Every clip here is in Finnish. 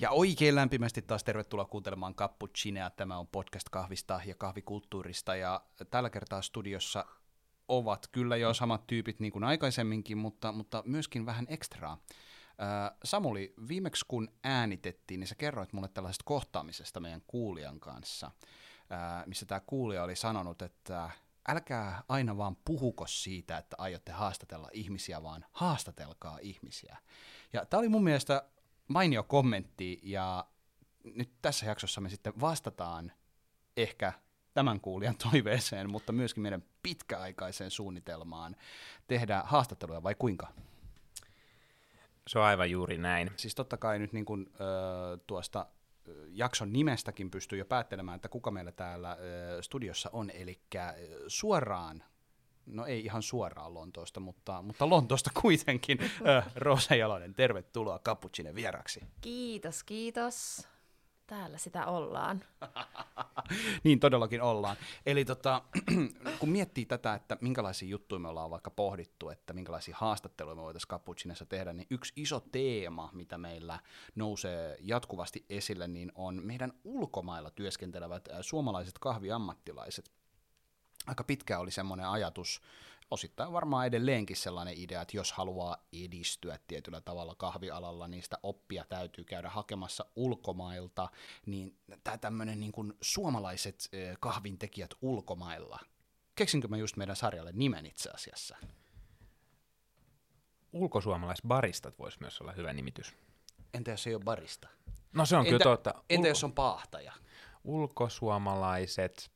Ja oikein lämpimästi taas tervetuloa kuuntelemaan Cappuccinea. Tämä on podcast kahvista ja kahvikulttuurista. Ja tällä kertaa studiossa ovat kyllä jo samat tyypit niin kuin aikaisemminkin, mutta, mutta myöskin vähän ekstraa. Samuli, viimeksi kun äänitettiin, niin sä kerroit mulle tällaisesta kohtaamisesta meidän kuulijan kanssa, missä tämä kuulija oli sanonut, että älkää aina vaan puhuko siitä, että aiotte haastatella ihmisiä, vaan haastatelkaa ihmisiä. Ja tämä oli mun mielestä mainio kommentti, ja nyt tässä jaksossa me sitten vastataan ehkä tämän kuulijan toiveeseen, mutta myöskin meidän pitkäaikaiseen suunnitelmaan tehdä haastatteluja, vai kuinka? Se on aivan juuri näin. Siis totta kai nyt niin kuin, ö, tuosta jakson nimestäkin pystyy jo päättelemään, että kuka meillä täällä ö, studiossa on, eli suoraan no ei ihan suoraan Lontoosta, mutta, mutta Lontoosta kuitenkin. Roosa Jalonen, tervetuloa Cappuccinen vieraksi. Kiitos, kiitos. Täällä sitä ollaan. niin todellakin ollaan. Eli tota, kun miettii tätä, että minkälaisia juttuja me ollaan vaikka pohdittu, että minkälaisia haastatteluja me voitaisiin Cappuccinessa tehdä, niin yksi iso teema, mitä meillä nousee jatkuvasti esille, niin on meidän ulkomailla työskentelevät suomalaiset kahviammattilaiset aika pitkä oli semmoinen ajatus, osittain varmaan edelleenkin sellainen idea, että jos haluaa edistyä tietyllä tavalla kahvialalla, niin sitä oppia täytyy käydä hakemassa ulkomailta, niin tämä tämmöinen niin kuin suomalaiset kahvintekijät ulkomailla, keksinkö mä just meidän sarjalle nimen itse asiassa? Ulkosuomalaisbaristat voisi myös olla hyvä nimitys. Entä jos ei ole barista? No se on entä, kyllä totta. Entä jos on paahtaja? Ulkosuomalaiset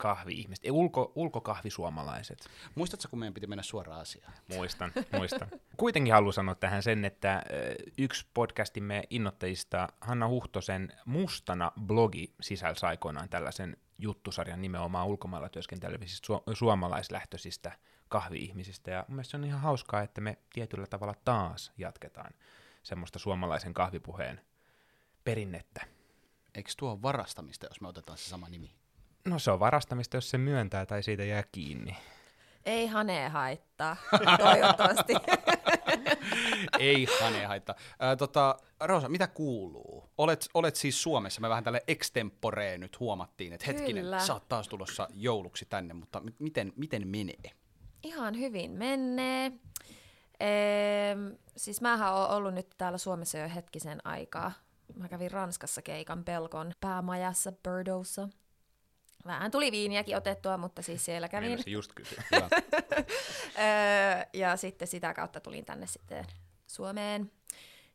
kahvi-ihmiset, ei, ulko, ulkokahvisuomalaiset. Muistatko, kun meidän piti mennä suoraan asiaan? Muistan, muistan. Kuitenkin haluan sanoa tähän sen, että yksi podcastimme innoittajista, Hanna Huhtosen Mustana blogi sisälsi aikoinaan tällaisen juttusarjan nimenomaan ulkomailla työskentelevisistä su- suomalaislähtöisistä kahvi-ihmisistä, ja mielestäni se on ihan hauskaa, että me tietyllä tavalla taas jatketaan semmoista suomalaisen kahvipuheen perinnettä. Eikö tuo varastamista, jos me otetaan se sama nimi? No se on varastamista, jos se myöntää tai siitä jää kiinni. Ei hane haittaa, toivottavasti. Ei hane haittaa. Äh, tota, Rosa, mitä kuuluu? Olet, olet siis Suomessa, me vähän tälle extemporeen nyt huomattiin, että hetkinen, Kyllä. sä oot taas tulossa jouluksi tänne, mutta m- miten, miten menee? Ihan hyvin menee. Ehm, siis mähän oon ollut nyt täällä Suomessa jo hetkisen aikaa. Mä kävin Ranskassa keikan Pelkon päämajassa Birdossa. Vähän tuli viiniäkin otettua, mutta siis siellä kävin. Niin, just kysyä. ja sitten sitä kautta tulin tänne sitten Suomeen.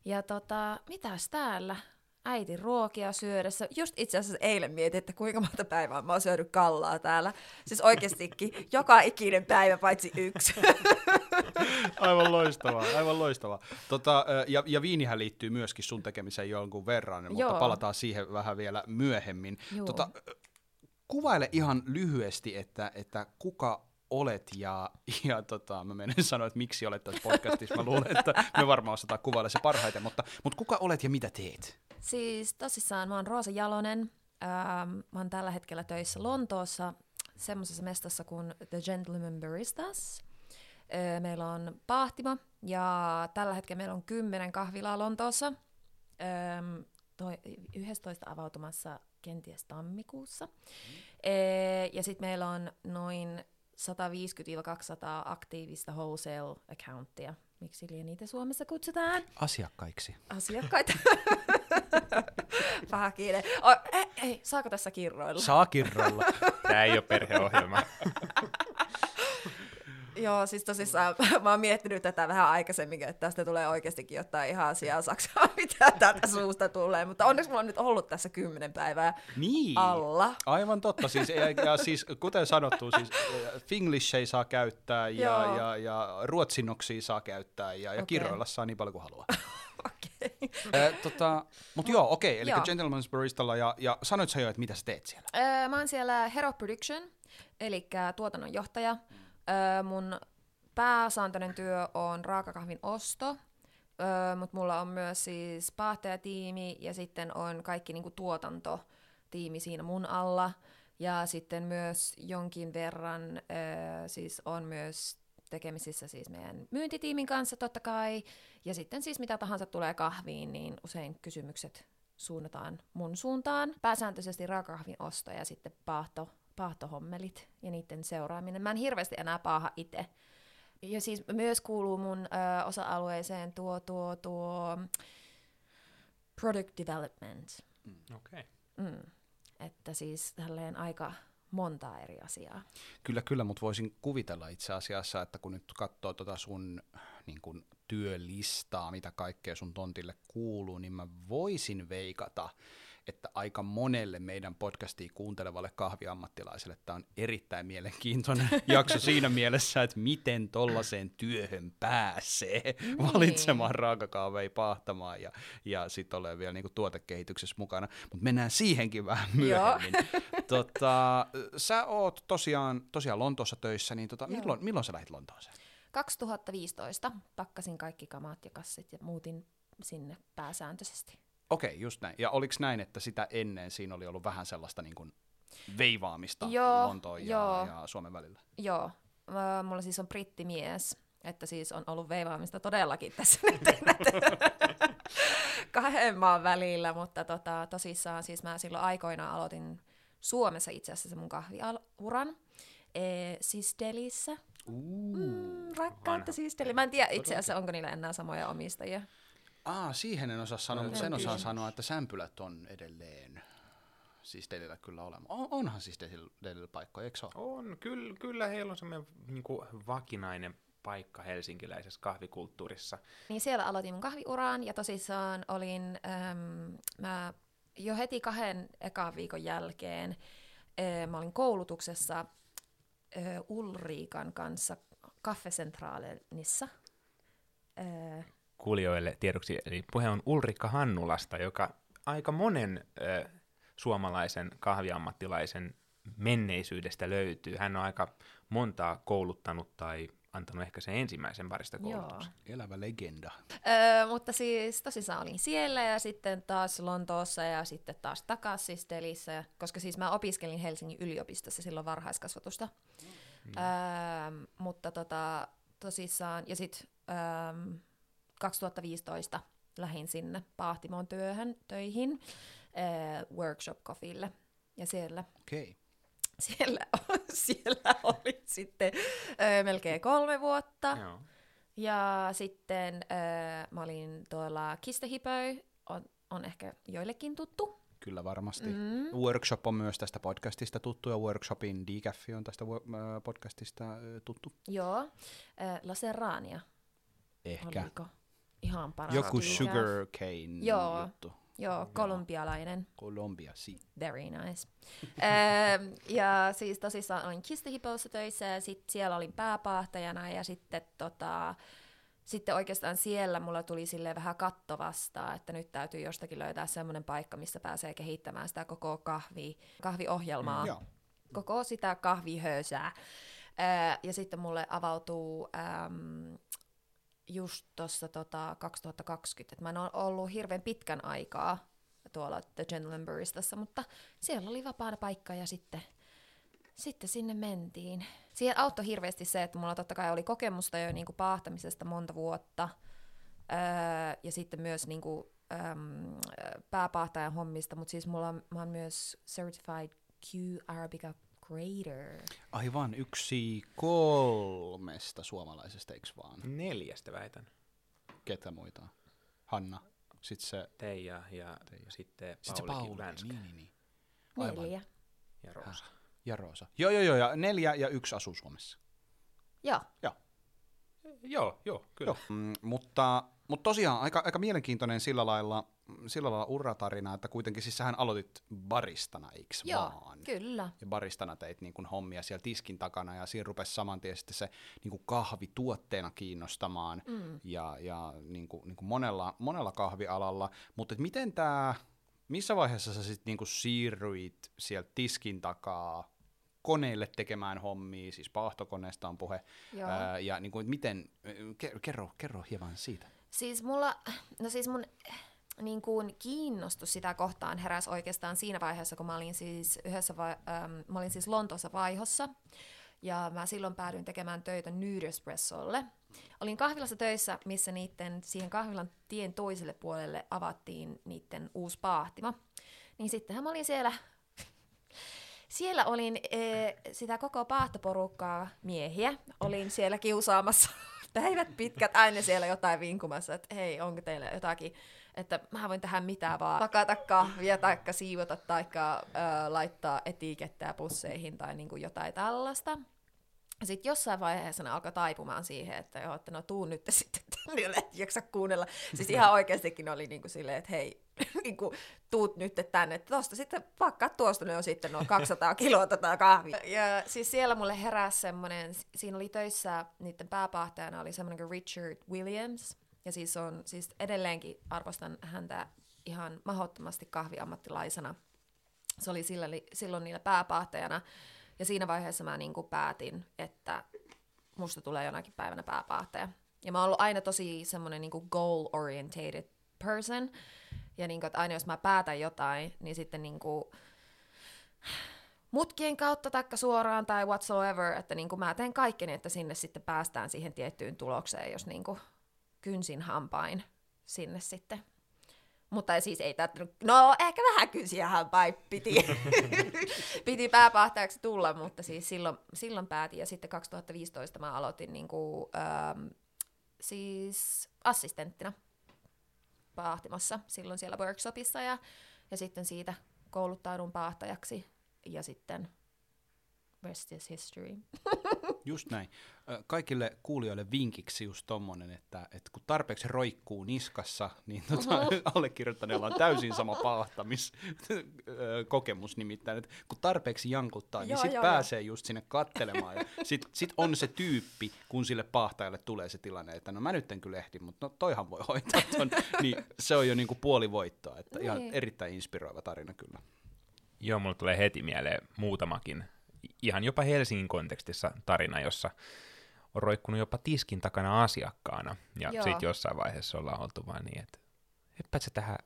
Ja tota, mitäs täällä? Äiti ruokia syödessä. Just itse asiassa eilen mietin, että kuinka monta päivää mä oon syönyt kallaa täällä. Siis oikeastikin joka ikinen päivä paitsi yksi. aivan loistavaa, aivan loistavaa. Tota, ja, ja viinihän liittyy myöskin sun tekemiseen jonkun verran, mutta Joo. palataan siihen vähän vielä myöhemmin. Tota, kuvaile ihan lyhyesti, että, että kuka olet ja, ja tota, mä menen sanoa, että miksi olet tässä podcastissa. Mä luulen, että me varmaan osataan kuvailla se parhaiten, mutta, mutta kuka olet ja mitä teet? Siis tosissaan mä oon Roosa Jalonen. Ähm, mä oon tällä hetkellä töissä Lontoossa semmoisessa mestassa kuin The Gentleman Baristas. Äh, meillä on pahtimo ja tällä hetkellä meillä on kymmenen kahvilaa Lontoossa. Ähm, toi, 11 avautumassa kenties tammikuussa. Mm. E, ja sitten meillä on noin 150-200 aktiivista wholesale accounttia. Miksi niitä Suomessa kutsutaan? Asiakkaiksi. Asiakkaita. Paha kiire. Oh, ei, ei, saako tässä kirroilla? Saa kirroilla. Tämä ei ole perheohjelma. Joo, siis tosissaan mä oon miettinyt tätä vähän aikaisemmin, että tästä tulee oikeastikin jotain ihan asiaa Saksaa, mitä täältä suusta tulee, mutta onneksi mulla on nyt ollut tässä kymmenen päivää niin. alla. Aivan totta, siis, ja, ja siis kuten sanottu, siis Finglish ei saa käyttää ja, ja, ja ruotsinoksia saa käyttää ja, ja okay. kirjoilla saa niin paljon kuin haluaa. okei. Okay. tota, mutta joo, okei, okay, eli joo. Gentleman's Baristalla, ja, ja sanoit sä jo, että mitä sä teet siellä? Öö, mä oon siellä Hero Production, eli tuotannonjohtaja. Mm Öö, mun pääsääntöinen työ on raakakahvin osto, öö, mutta mulla on myös siis paahtajatiimi ja sitten on kaikki niinku tuotantotiimi siinä mun alla. Ja sitten myös jonkin verran öö, siis on myös tekemisissä siis meidän myyntitiimin kanssa totta kai. Ja sitten siis mitä tahansa tulee kahviin, niin usein kysymykset suunnataan mun suuntaan. Pääsääntöisesti raakakahvin osto ja sitten paahto, paahtohommelit ja niiden seuraaminen. Mä en hirveästi enää paaha itse. Ja siis myös kuuluu mun ö, osa-alueeseen tuo, tuo, tuo product development. Okei. Okay. Mm. Että siis tälleen aika montaa eri asiaa. Kyllä, kyllä, mutta voisin kuvitella itse asiassa, että kun nyt katsoo tota sun niin kun, työlistaa, mitä kaikkea sun tontille kuuluu, niin mä voisin veikata, että aika monelle meidän podcastia kuuntelevalle kahviammattilaiselle tämä on erittäin mielenkiintoinen jakso siinä mielessä, että miten tollaiseen työhön pääsee niin. valitsemaan raakakaaveja pahtamaan ja, ja sitten ole vielä niinku tuotekehityksessä mukana. Mutta mennään siihenkin vähän myöhemmin. tota, sä oot tosiaan, tosiaan Lontoossa töissä, niin tota, milloin, milloin sä lähdit Lontooseen? 2015 pakkasin kaikki kamat ja kassit ja muutin sinne pääsääntöisesti. Okei, just näin. Ja oliko näin, että sitä ennen siinä oli ollut vähän sellaista niin kuin veivaamista joo, Lontoon ja, joo. ja Suomen välillä? Joo. Mulla siis on brittimies, että siis on ollut veivaamista todellakin tässä nyt kahden maan välillä, mutta tota, tosissaan siis mä silloin aikoina aloitin Suomessa itse asiassa mun kahviuran, e, siis Delissä. Uh, mm, rakkautta siis Deli. Mä en tiedä itse asiassa, onko niillä enää samoja omistajia. Aa, siihen en osaa sanoa, mutta sen En osaan sanoa, että sämpylät on edelleen siis Delillä kyllä olemassa. On, onhan siis Delillä, Delillä paikkoja, eikö se ole? On, kyllä, kyllä heillä on semmoinen niin vakinainen paikka helsinkiläisessä kahvikulttuurissa. Niin siellä aloitin mun kahviuraan ja tosissaan olin, äm, mä jo heti kahden ekan viikon jälkeen ää, mä olin koulutuksessa ää, Ulriikan kanssa Kaffesentraalenissa. Kuulijoille tiedoksi, eli puhe on Ulrikka Hannulasta, joka aika monen ö, suomalaisen kahviammattilaisen menneisyydestä löytyy. Hän on aika montaa kouluttanut tai antanut ehkä sen ensimmäisen parista Joo. koulutuksen. Elävä legenda. Öö, mutta siis tosissaan olin siellä ja sitten taas Lontoossa ja sitten taas takaisin siis Delissä, koska siis mä opiskelin Helsingin yliopistossa silloin varhaiskasvatusta. Mm. Öö, mutta tota, tosissaan, ja sitten öö, 2015 lähdin sinne Paahtimoon työhön, töihin, öö, workshop coffeelle. Ja siellä. Okay. siellä, siellä oli sitten öö, melkein kolme vuotta. Joo. Ja sitten öö, mä olin tuolla Kistehipöy, on, on ehkä joillekin tuttu. Kyllä varmasti. Mm. Workshop on myös tästä podcastista tuttu ja Workshopin decaffi on tästä äh, podcastista äh, tuttu. Joo. Öö, La Serrania, Ehkä. oliko? Ihan paras. Joku sugar cane Joo. juttu. Joo, kolumbialainen. Colombia, si. Very nice. öö, ja siis tosissaan olin Kistehipössä töissä ja sit siellä olin pääpaahtajana ja sitten tota, sitten oikeastaan siellä mulla tuli sille vähän katto vastaan, että nyt täytyy jostakin löytää semmoinen paikka, missä pääsee kehittämään sitä koko kahvi, kahviohjelmaa, Mm, Joo. koko sitä kahvihöysää. Öö, ja sitten mulle avautuu äm, just tuossa tota 2020, että mä en ole ollut hirveän pitkän aikaa tuolla The Gentleman Baristassa, mutta siellä oli vapaana paikka ja sitten, sitten sinne mentiin. Siihen auttoi hirveästi se, että mulla totta kai oli kokemusta jo niinku paahtamisesta monta vuotta öö, ja sitten myös niinku, äm, pääpaahtajan hommista, mutta siis mulla on, mä oon myös Certified Q Arabica Grader. Aivan yksi kolmesta suomalaisesta, eikö vaan? Neljästä väitän. Ketä muita? Hanna. Sitten se, Teija ja Teija. sitten sit se Paulikin Pauli. Vänskä Niin, niin, niin. Aivan. Neljä. ja Roosa. Ja Roosa. Joo, joo, joo. Ja neljä ja yksi asuu Suomessa. Joo. Joo, joo, kyllä. Joo. Mm, mutta, mutta tosiaan aika, aika mielenkiintoinen sillä lailla, sillä lailla uratarina, että kuitenkin siis sähän aloitit baristana, eiks Joo, vaan? kyllä. ja baristana teit niin kuin hommia siellä tiskin takana ja siinä rupesi saman tien sitten se niin kuin kahvi tuotteena kiinnostamaan Mm. ja, ja niin kuin, niin kuin monella, monella kahvialalla, mutta miten tämä, missä vaiheessa sä sitten niin siirryit sieltä tiskin takaa koneille tekemään hommia, siis paahtokoneesta on puhe, Joo. ää, ja niin kuin, miten, ke- kerro, kerro hieman siitä. Siis mulla, no siis mun niin kuin kiinnostus sitä kohtaan heräsi oikeastaan siinä vaiheessa, kun mä olin siis yhdessä vai, äm, mä olin siis Lontoossa vaihossa. Ja mä silloin päädyin tekemään töitä Nydespressolle. Olin kahvilassa töissä, missä niiden siihen kahvilan tien toiselle puolelle avattiin niiden uusi paahtima. Niin sittenhän mä olin siellä siellä olin e, sitä koko paahtoporukkaa miehiä. Olin siellä kiusaamassa päivät pitkät aina siellä jotain vinkumassa, että hei, onko teillä jotakin, että mä voin tähän mitään vaan pakata kahvia tai siivota tai laittaa etikettää pusseihin tai niinku jotain tällaista. Sitten jossain vaiheessa ne alkoi taipumaan siihen, että joo, että no tuu nyt sitten tänne, et jaksa kuunnella. Siis ihan oikeastikin oli niin kuin silleen, että hei, niin kuin, tuut nyt tänne, että tosta sitten pakkaa tuosta ne on sitten noin 200 kiloa tätä kahvia. Ja siis siellä mulle heräsi semmoinen, siinä oli töissä, niiden pääpahtajana oli semmoinen kuin Richard Williams, ja siis on, siis edelleenkin arvostan häntä ihan mahdottomasti kahviammattilaisena. Se oli sillä, silloin niillä pääpahtajana, ja siinä vaiheessa mä niin kuin päätin, että musta tulee jonakin päivänä pääpahtaja. Ja mä oon ollut aina tosi semmoinen niin goal-orientated person, ja niin kuin, että aina jos mä päätän jotain, niin sitten niin kuin, mutkien kautta taikka suoraan tai whatsoever, että niin kuin mä teen kaikkeni, että sinne sitten päästään siihen tiettyyn tulokseen, jos niin kuin kynsin hampain sinne sitten. Mutta siis ei tätä, no ehkä vähän kynsiä hampain piti, piti pääpahtajaksi tulla, mutta siis silloin, silloin päätin. Ja sitten 2015 mä aloitin niin kuin, ähm, siis assistenttina paahtimassa silloin siellä workshopissa ja, ja sitten siitä kouluttaudun paahtajaksi ja sitten rest is history. Just näin. Kaikille kuulijoille vinkiksi just tommonen, että, että kun tarpeeksi roikkuu niskassa, niin tota, allekirjoittaneella on täysin sama paahtamiskokemus nimittäin, että kun tarpeeksi jankuttaa, niin sitten pääsee jo. just sinne kattelemaan. Ja sit, sit on se tyyppi, kun sille paahtajalle tulee se tilanne, että no mä nyt en kyllä ehdi, mutta no toihan voi hoitaa ton, niin se on jo niinku puoli voittoa, että ihan niin. erittäin inspiroiva tarina kyllä. Joo, mulle tulee heti mieleen muutamakin ihan jopa Helsingin kontekstissa tarina, jossa on roikkunut jopa tiskin takana asiakkaana. Ja sitten jossain vaiheessa ollaan oltu vaan niin, että hyppäät sä tähän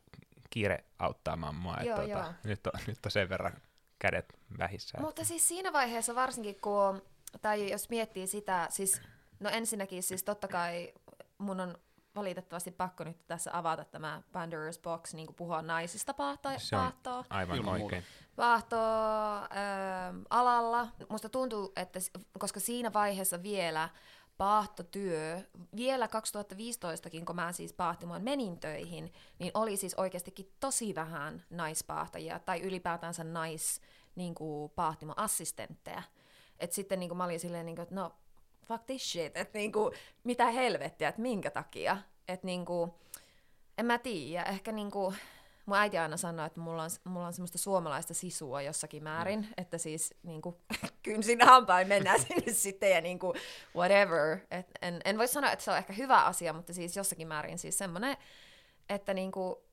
kiire auttamaan mua, että tuota, nyt, on, nyt on sen verran kädet vähissä. Mutta että... siis siinä vaiheessa varsinkin, kun, tai jos miettii sitä, siis no ensinnäkin siis totta kai mun on valitettavasti pakko nyt tässä avata tämä Pandora's Box, niin puhua naisista paahtoa. Se on aivan Ilman oikein. Paahtoa ähm, alalla. Musta tuntuu, että koska siinä vaiheessa vielä paahtotyö, vielä 2015kin, kun mä siis paahtimaan menin töihin, niin oli siis oikeastikin tosi vähän naispaahtajia tai ylipäätänsä nais niin kuin, assistentteja. Et sitten niin kuin, mä olin silleen, niin kuin, että no fuck this shit, että niinku, mitä helvettiä, että minkä takia. Että niinku, en mä tiedä, ehkä niinku, mun äiti aina sanoi, että mulla on, mulla on semmoista suomalaista sisua jossakin määrin, mm. että siis niinku, kynsin hampain mennään sinne sitten ja niinku, whatever. Et en, en voi sanoa, että se on ehkä hyvä asia, mutta siis jossakin määrin siis semmoinen, että niinku,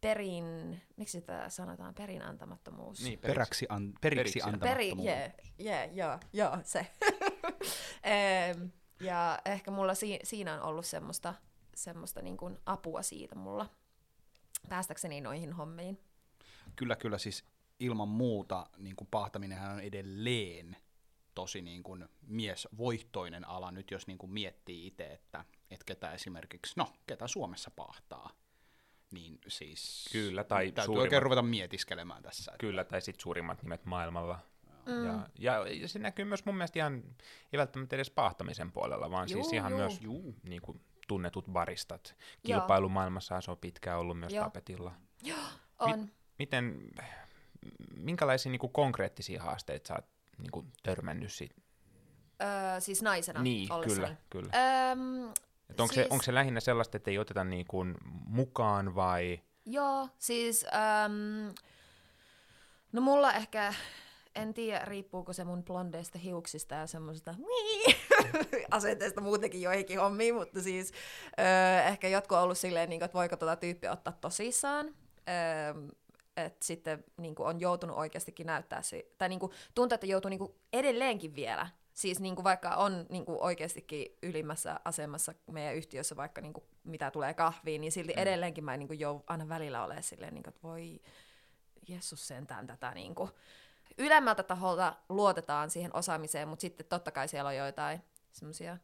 perin, miksi sitä sanotaan, perinantamattomuus? Niin, periksi, an, periksi, periksi antamattomuus. Peri, yeah, yeah, joo, joo, se. Ehm, ja ehkä mulla si- siinä on ollut semmoista, semmoista niin kuin apua siitä mulla päästäkseni noihin hommiin. Kyllä, kyllä siis ilman muuta niin kuin pahtaminenhän on edelleen tosi niin kuin miesvoittoinen ala nyt, jos niin kuin miettii itse, että, että ketä esimerkiksi, no, ketä Suomessa pahtaa niin siis Kyllä, tai täytyy suurimmat, oikein ruveta mietiskelemään tässä. Kyllä, että... tai sitten suurimmat nimet maailmalla. Mm. Ja, ja, ja se näkyy myös mun mielestä ihan, ei välttämättä edes pahtamisen puolella, vaan juu, siis ihan juu. myös juu. Niin kuin, tunnetut baristat. Kilpailumaailmassa se on pitkään ollut myös Joo. tapetilla. Joo, on. Mi- miten, minkälaisia niin kuin konkreettisia haasteita sä oot niin kuin, törmännyt siitä? Öö, siis naisena Niin, ollessani. kyllä, kyllä. Öm, et onko, siis... se, onko se lähinnä sellaista, että ei oteta niin kuin mukaan vai? Joo, siis um, no mulla ehkä, en tiedä riippuuko se mun blondeista hiuksista ja semmoisesta asenteesta muutenkin joihinkin hommiin, mutta siis ö, ehkä jotkut on ollut silleen, niin kuin, että voiko tuota tyyppiä ottaa tosissaan. Ö, että sitten niin kuin on joutunut oikeastikin näyttää, se, tai niin kuin, tuntuu, että joutuu niin kuin edelleenkin vielä Siis niin kuin vaikka on niin kuin oikeastikin ylimmässä asemassa meidän yhtiössä, vaikka niin kuin mitä tulee kahviin, niin silti mm. edelleenkin mä niin kuin jou, aina välillä olen silleen, niin kuin, että voi Jeesus sentään tätä niin kuin, ylemmältä taholta luotetaan siihen osaamiseen, mutta sitten totta kai siellä on joitain semmoisia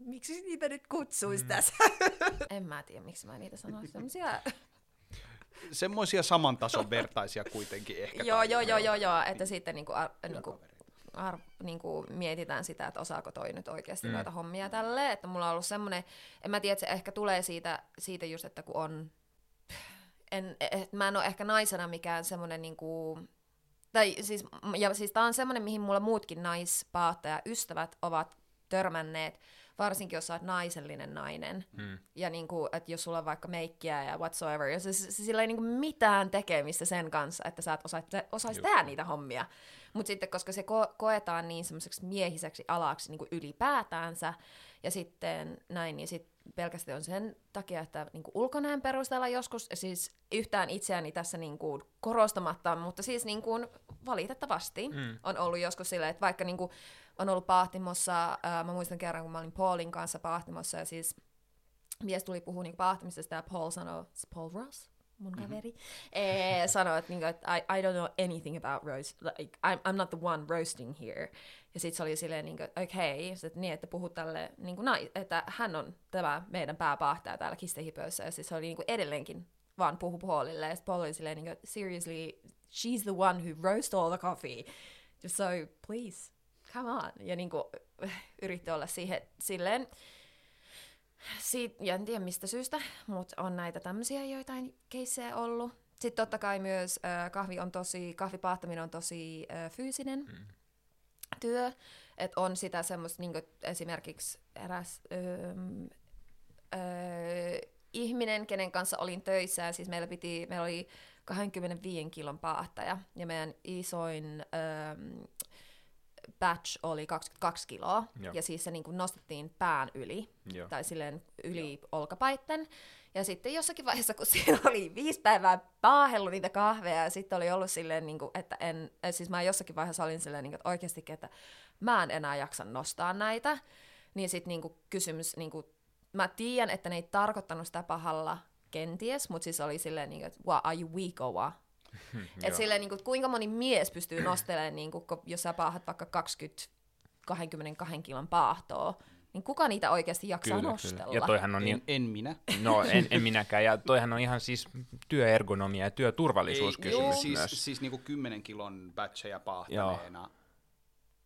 Miksi niitä nyt kutsuisi mm. tässä? en mä tiedä, miksi mä niitä sanoisin. Semmoisia semmoisia saman tason vertaisia kuitenkin ehkä. joo, joo, joo, joo, joo, että sitten niinku, ar, niinku, ar, niinku mietitään sitä, että osaako toi nyt oikeasti mm. noita hommia tälle, että mulla on ollut semmoinen, en mä tiedä, että se ehkä tulee siitä, siitä just, että kun on, en, et, mä en ole ehkä naisena mikään semmoinen niinku, tai siis, ja siis tää on semmoinen, mihin mulla muutkin naispaatteja ystävät ovat törmänneet, varsinkin jos sä oot naisellinen nainen, mm. ja niin kuin, että jos sulla on vaikka meikkiä ja whatsoever, ja se, se, se, sillä ei niin kuin mitään tekemistä sen kanssa, että sä et osait, osais tehdä niitä hommia. Mutta sitten, koska se ko- koetaan niin semmoiseksi miehiseksi alaksi niin kuin ylipäätäänsä, ja sitten näin, niin sitten pelkästään on sen takia, että niin kuin ulkonäön perusteella joskus, siis yhtään itseäni tässä niin kuin korostamatta, mutta siis niin kuin valitettavasti mm. on ollut joskus silleen, että vaikka niin kuin on ollut pahtimossa, ää, mä muistan kerran, kun mä olin Paulin kanssa pahtimossa, ja siis mies tuli puhua niin pahtimisesta, ja Paul sanoi, Paul Ross? mun mm-hmm. kaveri, mm-hmm. sanoi, että, niinku, että I, I don't know anything about roast, like, I'm, I'm not the one roasting here. Ja sitten se oli silleen, niin okei, okay, että niin, että puhut tälle, niin kuin, että hän on tämä meidän pääpahtaja täällä kistehipössä, ja siis se oli niin kuin edelleenkin vaan puhu Paulille, ja sitten Paul oli silleen, niin kuin, seriously, she's the one who roast all the coffee, just so please, come on. Ja niin kuin, yritti olla siihen silleen, Siit, ja en tiedä mistä syystä, mutta on näitä tämmöisiä joitain keissejä ollut. Sitten totta kai myös äh, kahvi on tosi, kahvipaahtaminen on tosi äh, fyysinen mm. työ. Että on sitä semmoista, niin esimerkiksi eräs öö, öö, ihminen, kenen kanssa olin töissä, siis meillä, piti, meillä oli 25 kilon paahtaja, ja meidän isoin öö, batch oli 22 kiloa, Joo. ja siis se niin kuin nostettiin pään yli, Joo. tai silleen yli Joo. olkapaitten. Ja sitten jossakin vaiheessa, kun siinä oli viisi päivää paahellut niitä kahveja, ja sitten oli ollut silleen, niin kuin, että en, siis mä jossakin vaiheessa olin silleen, niin kuin, että oikeasti, että mä en enää jaksa nostaa näitä, niin sitten niin kuin, kysymys, niin kuin, mä tiedän, että ne ei tarkoittanut sitä pahalla kenties, mutta siis oli silleen, niin kuin, että what, are you weak or what? Et silleen, niin kuin, kuinka moni mies pystyy nostelemaan, niin kuin, jos sä paahat vaikka 20 22 kilon paahtoa, niin kuka niitä oikeasti jaksaa kyllä, nostella? Kyllä. Ja toihan on en, niin... en minä. No, en, en minäkään. Ja toihan on ihan siis työergonomia ja työturvallisuuskysymys Ei, myös. Siis, siis niin kuin 10 kilon batcheja paahtaneena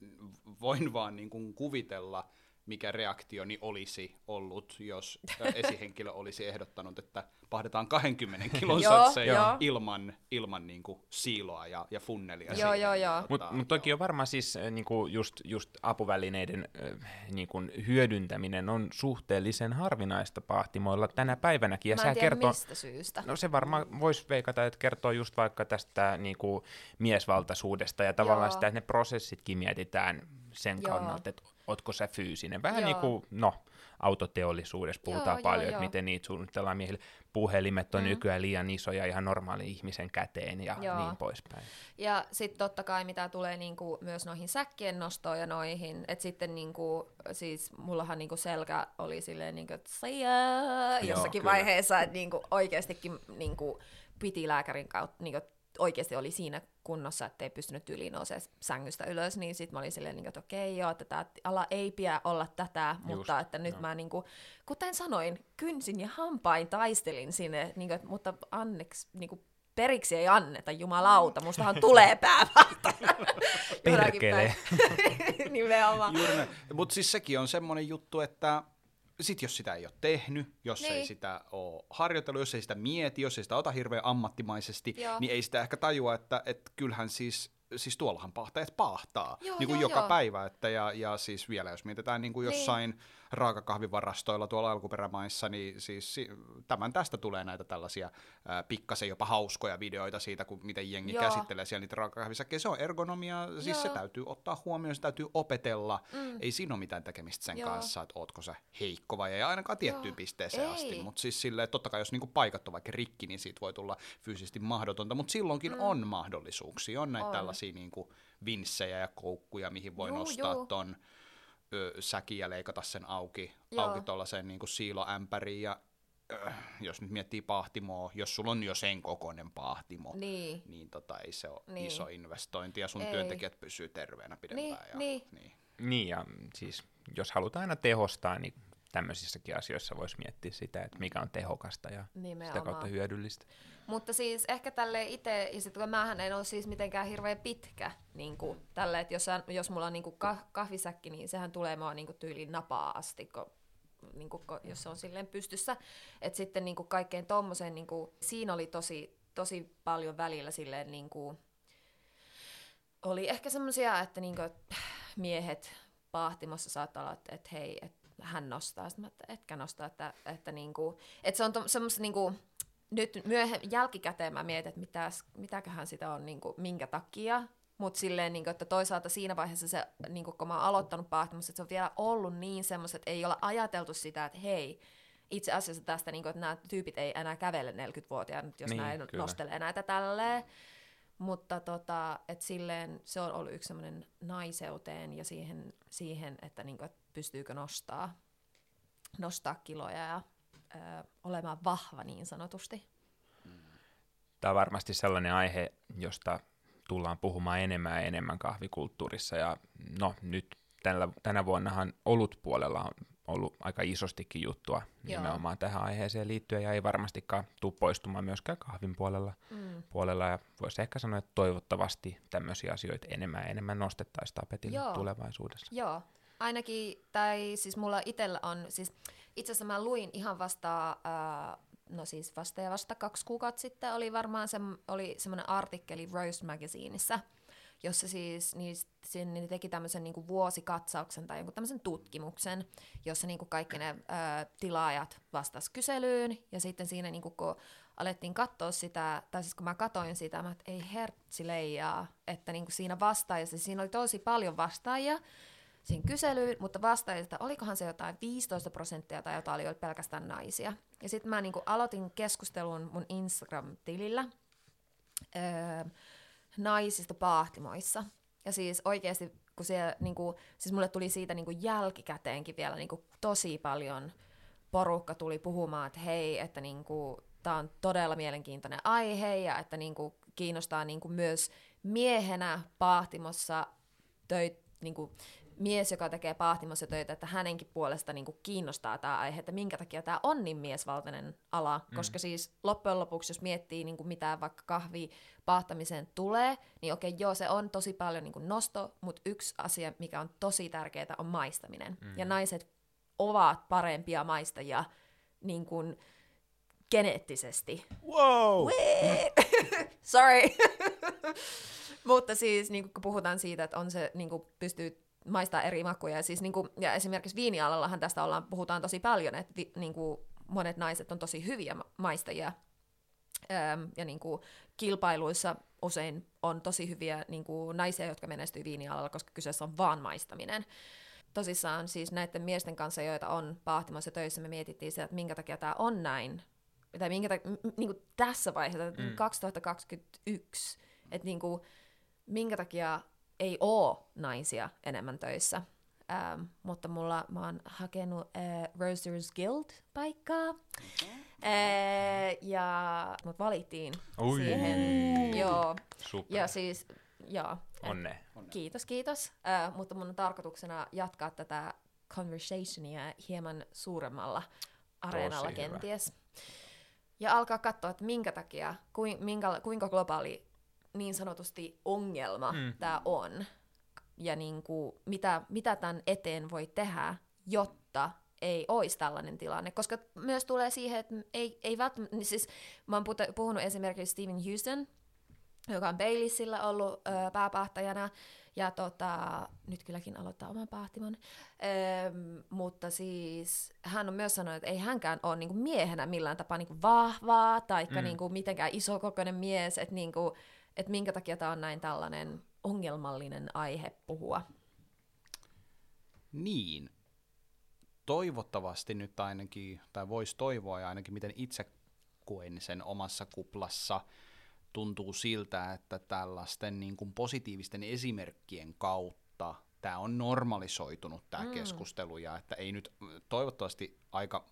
Joo. voin vaan niin kuin kuvitella, mikä reaktioni olisi ollut, jos esihenkilö olisi ehdottanut, että pahdetaan 20 kilon satseja ilman, ilman niin kuin siiloa ja, ja funnelia. Joo, joo, joo. Mutta mut toki on varmaan siis niin kuin just, just apuvälineiden niin kuin hyödyntäminen on suhteellisen harvinaista pahtimoilla tänä päivänäkin. Ja Mä en tiedä kertoo, mistä syystä. No se varmaan voisi veikata, että kertoo just vaikka tästä niin kuin miesvaltaisuudesta ja tavallaan joo. sitä, että ne prosessitkin mietitään sen Joo. kannalta, että ootko sä fyysinen. Vähän Joo. niin kuin, no, autoteollisuudessa puhutaan joo, paljon, joo, että miten niitä suunnitellaan miehille. Puhelimet on mm. nykyään liian isoja ihan normaali ihmisen käteen ja joo. niin poispäin. Ja sitten totta kai mitä tulee niinku myös noihin säkkien nostoon ja noihin, että sitten niinku, siis mullahan niinku selkä oli silleen niinku, että jossakin joo, vaiheessa, että niinku oikeastikin niinku piti lääkärin kautta niinku, oikeasti oli siinä kunnossa, että ei pystynyt yli nousemaan sängystä ylös, niin sitten mä olin silleen, niin että okei, joo, että tämä ala ei pidä olla tätä, Just, mutta että nyt no. mä niin kuin, kuten sanoin, kynsin ja hampain taistelin sinne, niin kuin, mutta anneksi niin kuin, periksi ei anneta, jumalauta, mustahan tulee päävalta. Perkele. Nimenomaan. Mutta siis sekin on semmoinen juttu, että sitten jos sitä ei ole tehnyt, jos niin. ei sitä ole harjoitellut, jos ei sitä mieti, jos ei sitä ota hirveän ammattimaisesti, Joo. niin ei sitä ehkä tajua, että et kyllähän siis siis tuollahan pahtajat pahtaa joo, niin kuin joo, joka joo. päivä, että ja, ja siis vielä jos mietitään niin kuin niin. jossain niin raakakahvivarastoilla tuolla alkuperämaissa, niin siis tämän tästä tulee näitä tällaisia ää, pikkasen jopa hauskoja videoita siitä, kun miten jengi Joo. käsittelee siellä niitä raakakahvisäkkejä. Se on ergonomia, siis Joo. se täytyy ottaa huomioon, se täytyy opetella. Mm. Ei siinä ole mitään tekemistä sen Joo. kanssa, että ootko sä heikko vai ei ainakaan tiettyyn Joo. pisteeseen ei. asti. Mutta siis silleen, totta kai jos niinku paikat on vaikka rikki, niin siitä voi tulla fyysisesti mahdotonta, mutta silloinkin mm. on mahdollisuuksia. On näitä on. tällaisia niinku vinssejä ja koukkuja, mihin voi juu, nostaa juu. ton ö, säkin ja leikata sen auki, auki tuollaiseen niin siiloämpäriin ja äh, jos nyt miettii pahtimoa, jos sulla on jo sen kokoinen pahtimo, Niin. niin tota, ei se ole Niin. niin. iso investointi ja sun Ei. työntekijät pysyy terveenä pidempään. Niin, ja, niin. niin. Niin, ja siis jos halutaan aina tehostaa, niin tämmöisissäkin asioissa voisi miettiä sitä, että mikä on tehokasta ja sitä Nimenomaan. kautta hyödyllistä. Mutta siis ehkä tälle itse, ja sit kun mähän en ole siis mitenkään hirveän pitkä, niin kuin, tälle, että jos, jos mulla on niin kuin kah- kahvisäkki, niin sehän tulee mua niin kuin tyyliin napaa asti, kun, niin kuin, jos se on silleen pystyssä. Että sitten niin kuin kaikkeen tommoseen, niin kuin, siinä oli tosi, tosi paljon välillä silleen niin kuin, oli ehkä semmoisia, että niinku, et miehet paahtimassa saattaa olla, että, että hei, että hän nostaa. Sitten mä, että etkä nosta, että, että, niinku, että se on to, semmoista niinku, nyt myöhem, jälkikäteen mä mietin, että mitäs, mitäköhän sitä on, niinku, minkä takia. Mutta silleen, niinku, että toisaalta siinä vaiheessa se, niinku, kun mä oon aloittanut paahtimassa, että se on vielä ollut niin semmoista, että ei olla ajateltu sitä, että hei, itse asiassa tästä, niinku, että nämä tyypit ei enää kävele 40-vuotiaana, jos Niin, niin, näin kyllä. nostelee näitä tälleen. Mutta tota, et silleen se on ollut yksi semmoinen naiseuteen ja siihen, siihen että niinku, et pystyykö nostaa, nostaa kiloja ja ö, olemaan vahva niin sanotusti. Tämä on varmasti sellainen aihe, josta tullaan puhumaan enemmän ja enemmän kahvikulttuurissa. Ja no nyt tällä, tänä vuonnahan olutpuolella on ollut aika isostikin juttua Joo. nimenomaan tähän aiheeseen liittyen ja ei varmastikaan tule poistumaan myöskään kahvin puolella. Mm. puolella ja voisi ehkä sanoa, että toivottavasti tämmöisiä asioita enemmän ja enemmän nostettaisiin tapetille Joo. tulevaisuudessa. Joo, ainakin, tai siis mulla itsellä on, siis itse asiassa mä luin ihan vasta, äh, no siis vasta ja vasta kaksi kuukautta sitten oli varmaan se, oli semmoinen artikkeli Rose Magazineissa, jossa siis ne teki tämmöisen niinku vuosikatsauksen tai jonkun tämmöisen tutkimuksen, jossa niinku kaikki ne ää, tilaajat vastas kyselyyn, ja sitten siinä niinku, kun alettiin katsoa sitä, tai siis kun mä katoin sitä, mä että ei hertsi leijaa, että niinku siinä vastaajassa, siinä oli tosi paljon vastaajia siihen kyselyyn, mutta vastaajista, olikohan se jotain 15 prosenttia tai jotain oli pelkästään naisia. Ja sitten mä niinku aloitin keskustelun mun Instagram-tilillä, öö, naisista paahtimoissa. Ja siis oikeasti, kun siellä, niin kuin, siis mulle tuli siitä niin kuin jälkikäteenkin vielä niin kuin tosi paljon porukka tuli puhumaan, että hei, että niin kuin, tämä on todella mielenkiintoinen aihe ja että niin kuin, kiinnostaa niin kuin myös miehenä paahtimossa töitä, niin kuin, mies, joka tekee pahtimossa töitä, että hänenkin puolesta niin kuin kiinnostaa tämä aihe, että minkä takia tämä on niin miesvaltainen ala, mm. koska siis loppujen lopuksi, jos miettii niin kuin mitä vaikka kahvi pahtamiseen tulee, niin okei, joo, se on tosi paljon niin kuin nosto, mutta yksi asia, mikä on tosi tärkeää, on maistaminen. Mm. Ja naiset ovat parempia maistajia niin kuin geneettisesti. Wow! Sorry. Mutta siis niin kun puhutaan siitä, että on se, niin pystyy maistaa eri makuja. Ja, siis, niin kuin, ja esimerkiksi viinialallahan tästä ollaan, puhutaan tosi paljon, että vi, niin kuin, monet naiset on tosi hyviä ma- maistajia. Öm, ja niin kuin, kilpailuissa usein on tosi hyviä niin kuin, naisia, jotka menestyy viinialalla, koska kyseessä on vaan maistaminen. Tosissaan siis näiden miesten kanssa, joita on paahtimassa töissä, me mietittiin sitä, että minkä takia tämä on näin. Tai minkä takia, niin kuin tässä vaiheessa, mm. 2021, että niin kuin, minkä takia ei ole naisia enemmän töissä. Ähm, mutta mulla mä oon hakenut äh, Rosers Guild-paikkaa. Äh, ja mut valittiin Ui. siihen. Joo. Super. Ja siis, joo. Onne. Kiitos, kiitos. Äh, mutta mun on tarkoituksena jatkaa tätä conversationia hieman suuremmalla areenalla Tosi hyvä. kenties. Ja alkaa katsoa, että minkä takia, kuin, minkä, kuinka globaali niin sanotusti ongelma Mm. tämä on. Ja niin kuin, mitä, mitä tämän eteen voi tehdä, jotta ei olisi tällainen tilanne. Koska myös tulee siihen, että ei, ei välttämättä, siis mä oon puhunut esimerkiksi Steven Houston, joka on Baileysillä ollut ö, pääpahtajana, ja tota, nyt kylläkin aloittaa oman pahtimon. Mutta siis hän on myös sanonut, että ei hänkään ole niinku miehenä millään tapaa niinku vahvaa, tai mm. niinku mitenkään isokokoinen mies, että niinku, et minkä takia tämä on näin tällainen ongelmallinen aihe puhua. Niin. Toivottavasti nyt ainakin, tai voisi toivoa, ja ainakin miten itse koen sen omassa kuplassa, tuntuu siltä, että tällaisten niin kuin positiivisten esimerkkien kautta tämä on normalisoitunut tämä mm. keskustelu, ja että ei nyt toivottavasti aika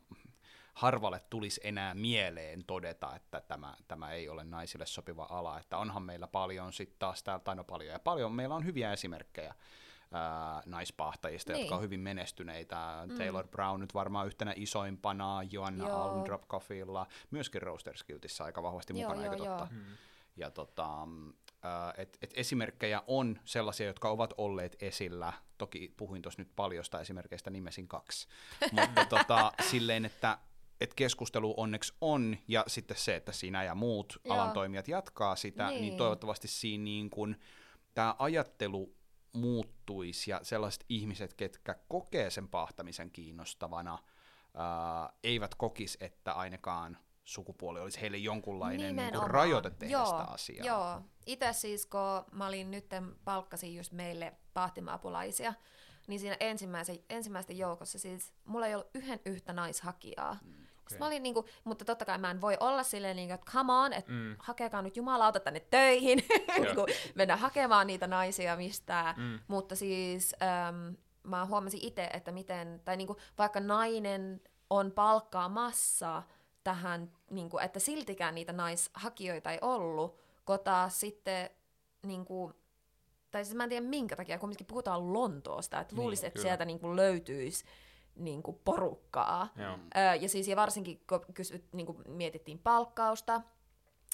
harvalle tulisi enää mieleen todeta, että tämä, tämä ei ole naisille sopiva ala, että onhan meillä paljon sitten taas täällä, tai no paljon ja paljon, meillä on hyviä esimerkkejä ää, naispahtajista, niin. jotka on hyvin menestyneitä. Mm. Taylor Brown nyt varmaan yhtenä isoimpana, Joanna Alndrop Coffeella, myöskin Roasters Guildissä aika vahvasti joo, mukana, joo, eikö totta? Mm. Ja tota, et, et esimerkkejä on sellaisia, jotka ovat olleet esillä. Toki puhuin tuossa nyt paljosta esimerkkeistä, nimesin kaksi. Mutta tota, silleen, että et keskustelu onneksi on, ja sitten se, että sinä ja muut Joo. alan toimijat jatkaa sitä, niin, niin toivottavasti siinä niin kun, tämä ajattelu muuttuisi, ja sellaiset ihmiset, ketkä kokee sen pahtamisen kiinnostavana, ää, eivät kokis, että ainakaan sukupuoli olisi heille jonkunlainen niin kuin rajoite tehdä joo, sitä asiaa. Joo, itse siis kun mä olin nyt palkkasin just meille pahtimaapulaisia, niin siinä ensimmäisen, ensimmäisten joukossa siis mulla ei ollut yhden yhtä naishakijaa. Mm. Okay. Mä olin niinku, mutta totta kai mä en voi olla silleen, niinku, että come on, että mm. hakekaa nyt jumalauta tänne töihin, niinku, mennä hakemaan niitä naisia mistään. Mm. Mutta siis äm, mä huomasin itse, että miten, tai niinku, vaikka nainen on palkkaamassa tähän, niinku, että siltikään niitä naishakijoita ei ollut, kota sitten niinku, tai siis mä en tiedä minkä takia, kumminkin puhutaan Lontoosta, että luulisin, niin, että sieltä niinku löytyisi niin kuin porukkaa. Öö, ja siis ja varsinkin kun kysyt, niin kuin mietittiin palkkausta,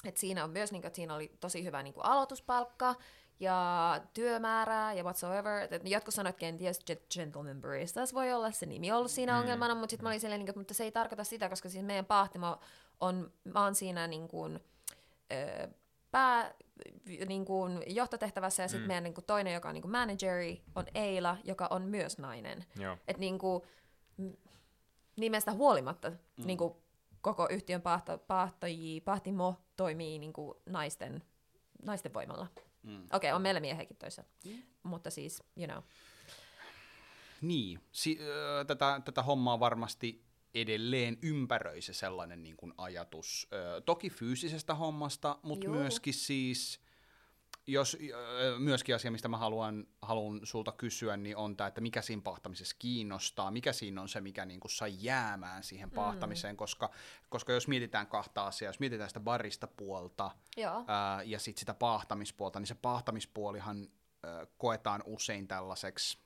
että siinä on myös, niin kuin, että siinä oli tosi hyvä niin kuin aloituspalkka ja työmäärää ja whatsoever. Et jotkut sanoivat, että kenties Gentleman Baristas voi olla se nimi ollut siinä mm. ongelmana, mutta sitten mä olin silleen, niin kuin, mutta se ei tarkoita sitä, koska siis meidän pahtimo on, mä oon siinä niin kuin, öö, pää, niin kuin johtotehtävässä ja sitten mm. meidän niin kuin toinen, joka on niin kuin manageri, on Eila, joka on myös nainen. Että niin kuin, nimestä huolimatta mm. niin kuin koko yhtiön pahto, pahtoji, pahtimo toimii niin kuin naisten, naisten voimalla. Mm. Okei, okay, on meillä miehekin töissä, mm. mutta siis, you know. Niin, si- äh, tätä, tätä hommaa varmasti edelleen ympäröi se sellainen niin kuin ajatus. Äh, toki fyysisestä hommasta, mutta myöskin siis jos myöskin asia, mistä mä haluan, haluan sulta kysyä, niin on tämä, että mikä siinä pahtamisessa kiinnostaa, mikä siinä on se, mikä niin kuin sai jäämään siihen pahtamiseen, mm. koska, koska jos mietitään kahta asiaa, jos mietitään sitä barista puolta ää, ja sitten sitä pahtamispuolta, niin se pahtamispuolihan ää, koetaan usein tällaiseksi,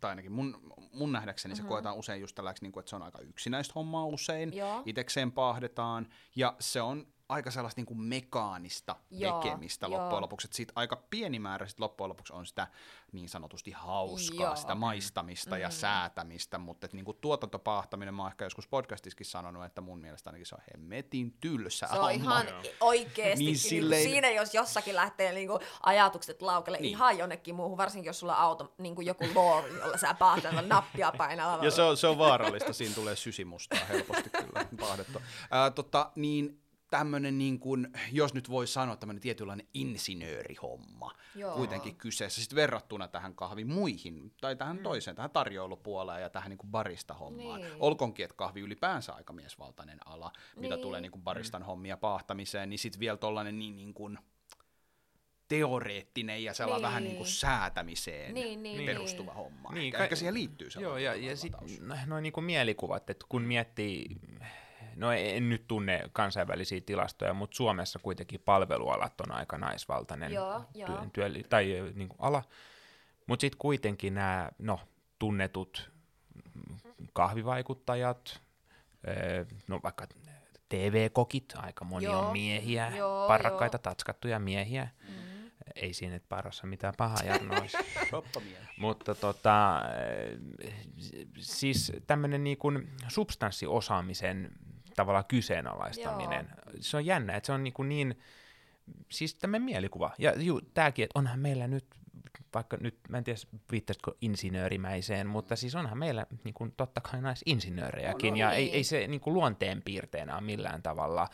tai ainakin mun, mun nähdäkseni mm-hmm. se koetaan usein just tällaiseksi, niin kuin, että se on aika yksinäistä hommaa usein, Joo. itekseen pahdetaan, ja se on aika sellaista niin kuin mekaanista joo, tekemistä joo. loppujen lopuksi. Että siitä aika pieni määrä sit loppujen lopuksi on sitä niin sanotusti hauskaa, joo. sitä maistamista mm. ja säätämistä, mutta että niin kuin tuotantopahtaminen, mä oon ehkä joskus podcastissakin sanonut, että mun mielestä ainakin se on hemmetin tylsä Se on ihan oikeasti, niin silleen... siinä jos jossakin lähtee niin kuin ajatukset laukelle niin. ihan jonnekin muuhun, varsinkin jos sulla on auto, niin kuin joku lore, jolla sä pahdat nappia painaa. Ja se on, se on vaarallista, siinä tulee sysimustaa helposti kyllä pahdettua. Äh, tota, niin tämmöinen, niin kuin, jos nyt voi sanoa, tämmöinen tietynlainen insinöörihomma Joo. kuitenkin kyseessä, sitten verrattuna tähän kahvi muihin, tai tähän mm. toiseen, tähän tarjoilupuoleen ja tähän niin kuin barista hommaan. Niin. Olkoonkin, että kahvi ylipäänsä aika miesvaltainen ala, niin. mitä tulee niin kuin baristan mm. hommia pahtamiseen, niin sitten vielä tollainen niin, niin kuin, teoreettinen ja sellainen niin. vähän niin kuin säätämiseen niin, niin, perustuva niin. homma. Niin, ehkä, ka- siihen liittyy sellainen Joo, ja, ja sitten noin niin kuin mielikuvat, että kun miettii no en nyt tunne kansainvälisiä tilastoja, mutta Suomessa kuitenkin palvelualat on aika naisvaltainen joo, työ, joo. Työ, tai niin kuin ala. Mutta sitten kuitenkin nämä no, tunnetut kahvivaikuttajat, no vaikka TV-kokit, aika moni joo, on miehiä, joo, parrakkaita, joo. tatskattuja miehiä. Mm. Ei siinä että parassa mitään pahaa Jarno. Mutta tota, siis tämmöinen niin substanssiosaamisen tavallaan kyseenalaistaminen. Joo. Se on jännä, että se on niin, kuin niin siis tämmöinen mielikuva. Ja juu, tämäkin, että onhan meillä nyt, vaikka nyt, mä en tiedä viittasitko insinöörimäiseen, mutta siis onhan meillä niin kuin, totta kai naisinsinöörejäkin, no, no, ja niin. ei, ei se niin kuin luonteen piirteenä ole millään tavalla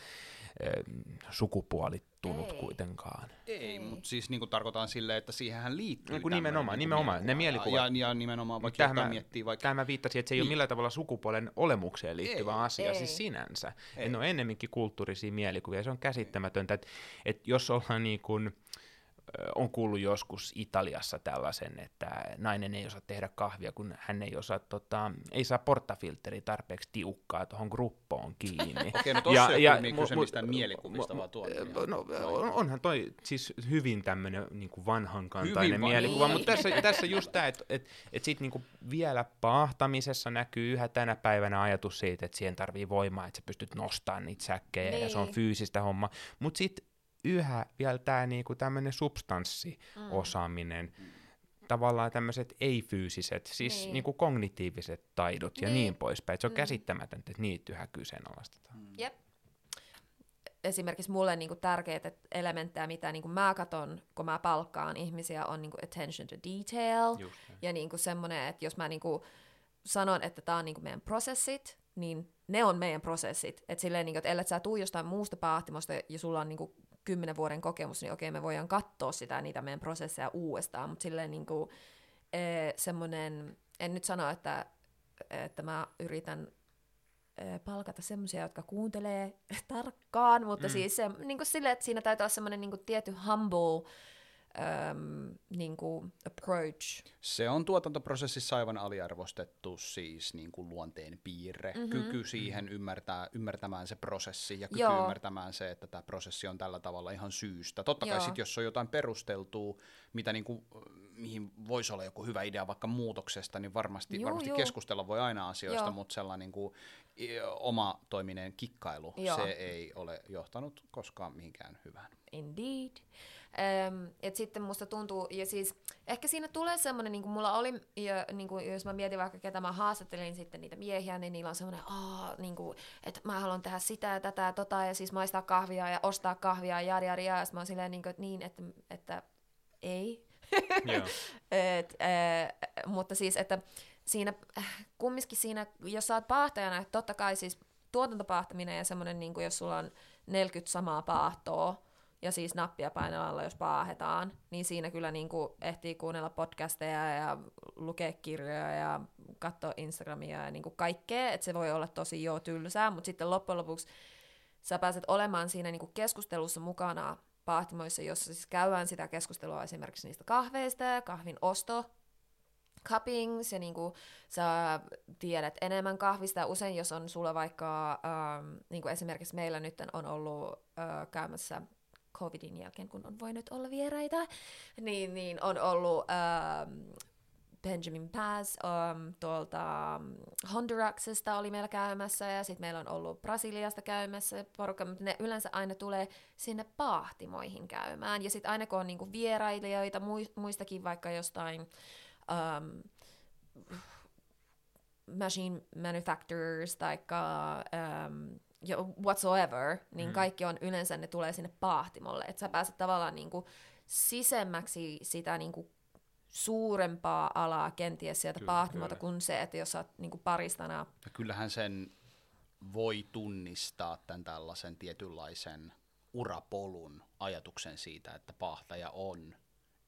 sukupuolittunut ei. kuitenkaan. Ei, mutta siis niin kuin tarkoitan silleen, että siihenhän liittyy niin kuin nimenomaan, niin nimenomaan, ne mielikuvat. Ja, ja nimenomaan, vaikka tähän miettii vaikka... Tähän mä viittasin, että se ei niin. ole millään tavalla sukupuolen olemukseen liittyvä ei, asia, ei. siis sinänsä. Ei. Ne on ennemminkin kulttuurisia mielikuvia, se on käsittämätöntä, että, että jos ollaan niin kuin, on kuullut joskus Italiassa tällaisen, että nainen ei osaa tehdä kahvia, kun hän ei osaa, tota, ei saa portafilteri tarpeeksi tiukkaa tuohon gruppoon kiinni. Okei, no tossa ei ole kyse mistään mielikuvista, vaan tuo no, on, onhan toi siis hyvin tämmöinen niin vanhankantainen mielikuva, mutta tässä, tässä just tämä, että et, et sitten niin vielä pahtamisessa näkyy yhä tänä päivänä ajatus siitä, että siihen tarvii voimaa, että sä pystyt nostamaan niitä säkkejä niin. ja se on niin. fyysistä homma, mutta sitten yhä vielä tämä niinku tämmöinen substanssiosaaminen, mm. tavallaan tämmöiset ei-fyysiset, siis niin. niinku kognitiiviset taidot niin. ja niin poispäin. Et se on mm. käsittämätöntä, että niitä yhä kyseenalaistetaan. Mm. Jep. Esimerkiksi mulle niinku tärkeitä elementtejä, mitä niinku mä katon, kun mä palkkaan ihmisiä, on niinku attention to detail. Just, ja niinku semmoinen, että jos mä niinku sanon, että tämä on niinku meidän prosessit, niin ne on meidän prosessit. Et silleen, niinku, että ellei sä tuu jostain muusta pahtimosta ja sulla on niinku kymmenen vuoden kokemus, niin okei, me voidaan katsoa sitä, niitä meidän prosesseja uudestaan, mutta silleen niin kuin, e, semmoinen, en nyt sano, että, että mä yritän e, palkata semmoisia, jotka kuuntelee tarkkaan, mutta mm. siis se, niin kuin sille, että siinä täytyy olla semmoinen niin kuin tietty humble um, niin kuin approach. Se on tuotantoprosessissa aivan aliarvostettu siis niin kuin luonteen piirre, mm-hmm. kyky siihen ymmärtää, ymmärtämään se prosessi ja kyky Joo. ymmärtämään se, että tämä prosessi on tällä tavalla ihan syystä. Totta kai sitten, jos on jotain perusteltua, mitä niin kuin, mihin voisi olla joku hyvä idea vaikka muutoksesta, niin varmasti, juu, varmasti juu. keskustella voi aina asioista, Joo. mutta sellainen niin kuin, oma toiminen kikkailu, Joo. se ei ole johtanut koskaan mihinkään hyvään. Indeed. Ähm, et sitten musta tuntuu, ja siis ehkä siinä tulee semmoinen, niin kuin mulla oli, ja, niin kuin, jos mä mietin vaikka ketä mä haastattelin sitten niitä miehiä, niin niillä on semmoinen, niin kuin, että mä haluan tehdä sitä ja tätä ja tota, ja siis maistaa kahvia ja ostaa kahvia ja jari jari ja mä oon silleen niin, kuin, että, niin että, että ei. et, äh, mutta siis, että siinä, kumminkin siinä, jos sä oot paahtajana, että totta kai siis tuotantopahtaminen ja semmoinen, niin kuin jos sulla on 40 samaa paahtoa, ja siis nappia painamalla, jos paahetaan, niin siinä kyllä niin kuin ehtii kuunnella podcasteja ja lukea kirjoja ja katsoa Instagramia ja niin kuin kaikkea, että se voi olla tosi jo tylsää, mutta sitten loppujen lopuksi sä pääset olemaan siinä niin kuin keskustelussa mukana pahtimoissa, jossa siis käydään sitä keskustelua esimerkiksi niistä kahveista ja kahvin osto, cuppings ja niin kuin sä tiedät enemmän kahvista. Usein jos on sulla vaikka, ähm, niin kuin esimerkiksi meillä nyt on ollut äh, käymässä covidin jälkeen, kun on voinut olla vieraita, niin, niin on ollut ähm, Benjamin Paz um, tuolta um, Honduraksesta oli meillä käymässä ja sitten meillä on ollut Brasiliasta käymässä porukka, mutta ne yleensä aina tulee sinne pahtimoihin käymään. Ja sitten aina kun on niinku vierailijoita muistakin vaikka jostain um, machine manufacturers tai um, whatsoever, niin mm. kaikki on yleensä, ne tulee sinne pahtimolle. Että sä pääset tavallaan niinku sisemmäksi sitä niinku suurempaa alaa kenties sieltä kyllä, pahtimolta kyllä. kuin se, että jos sä oot niinku paristana. Ja kyllähän sen voi tunnistaa tämän tällaisen tietynlaisen urapolun ajatuksen siitä, että pahtaja on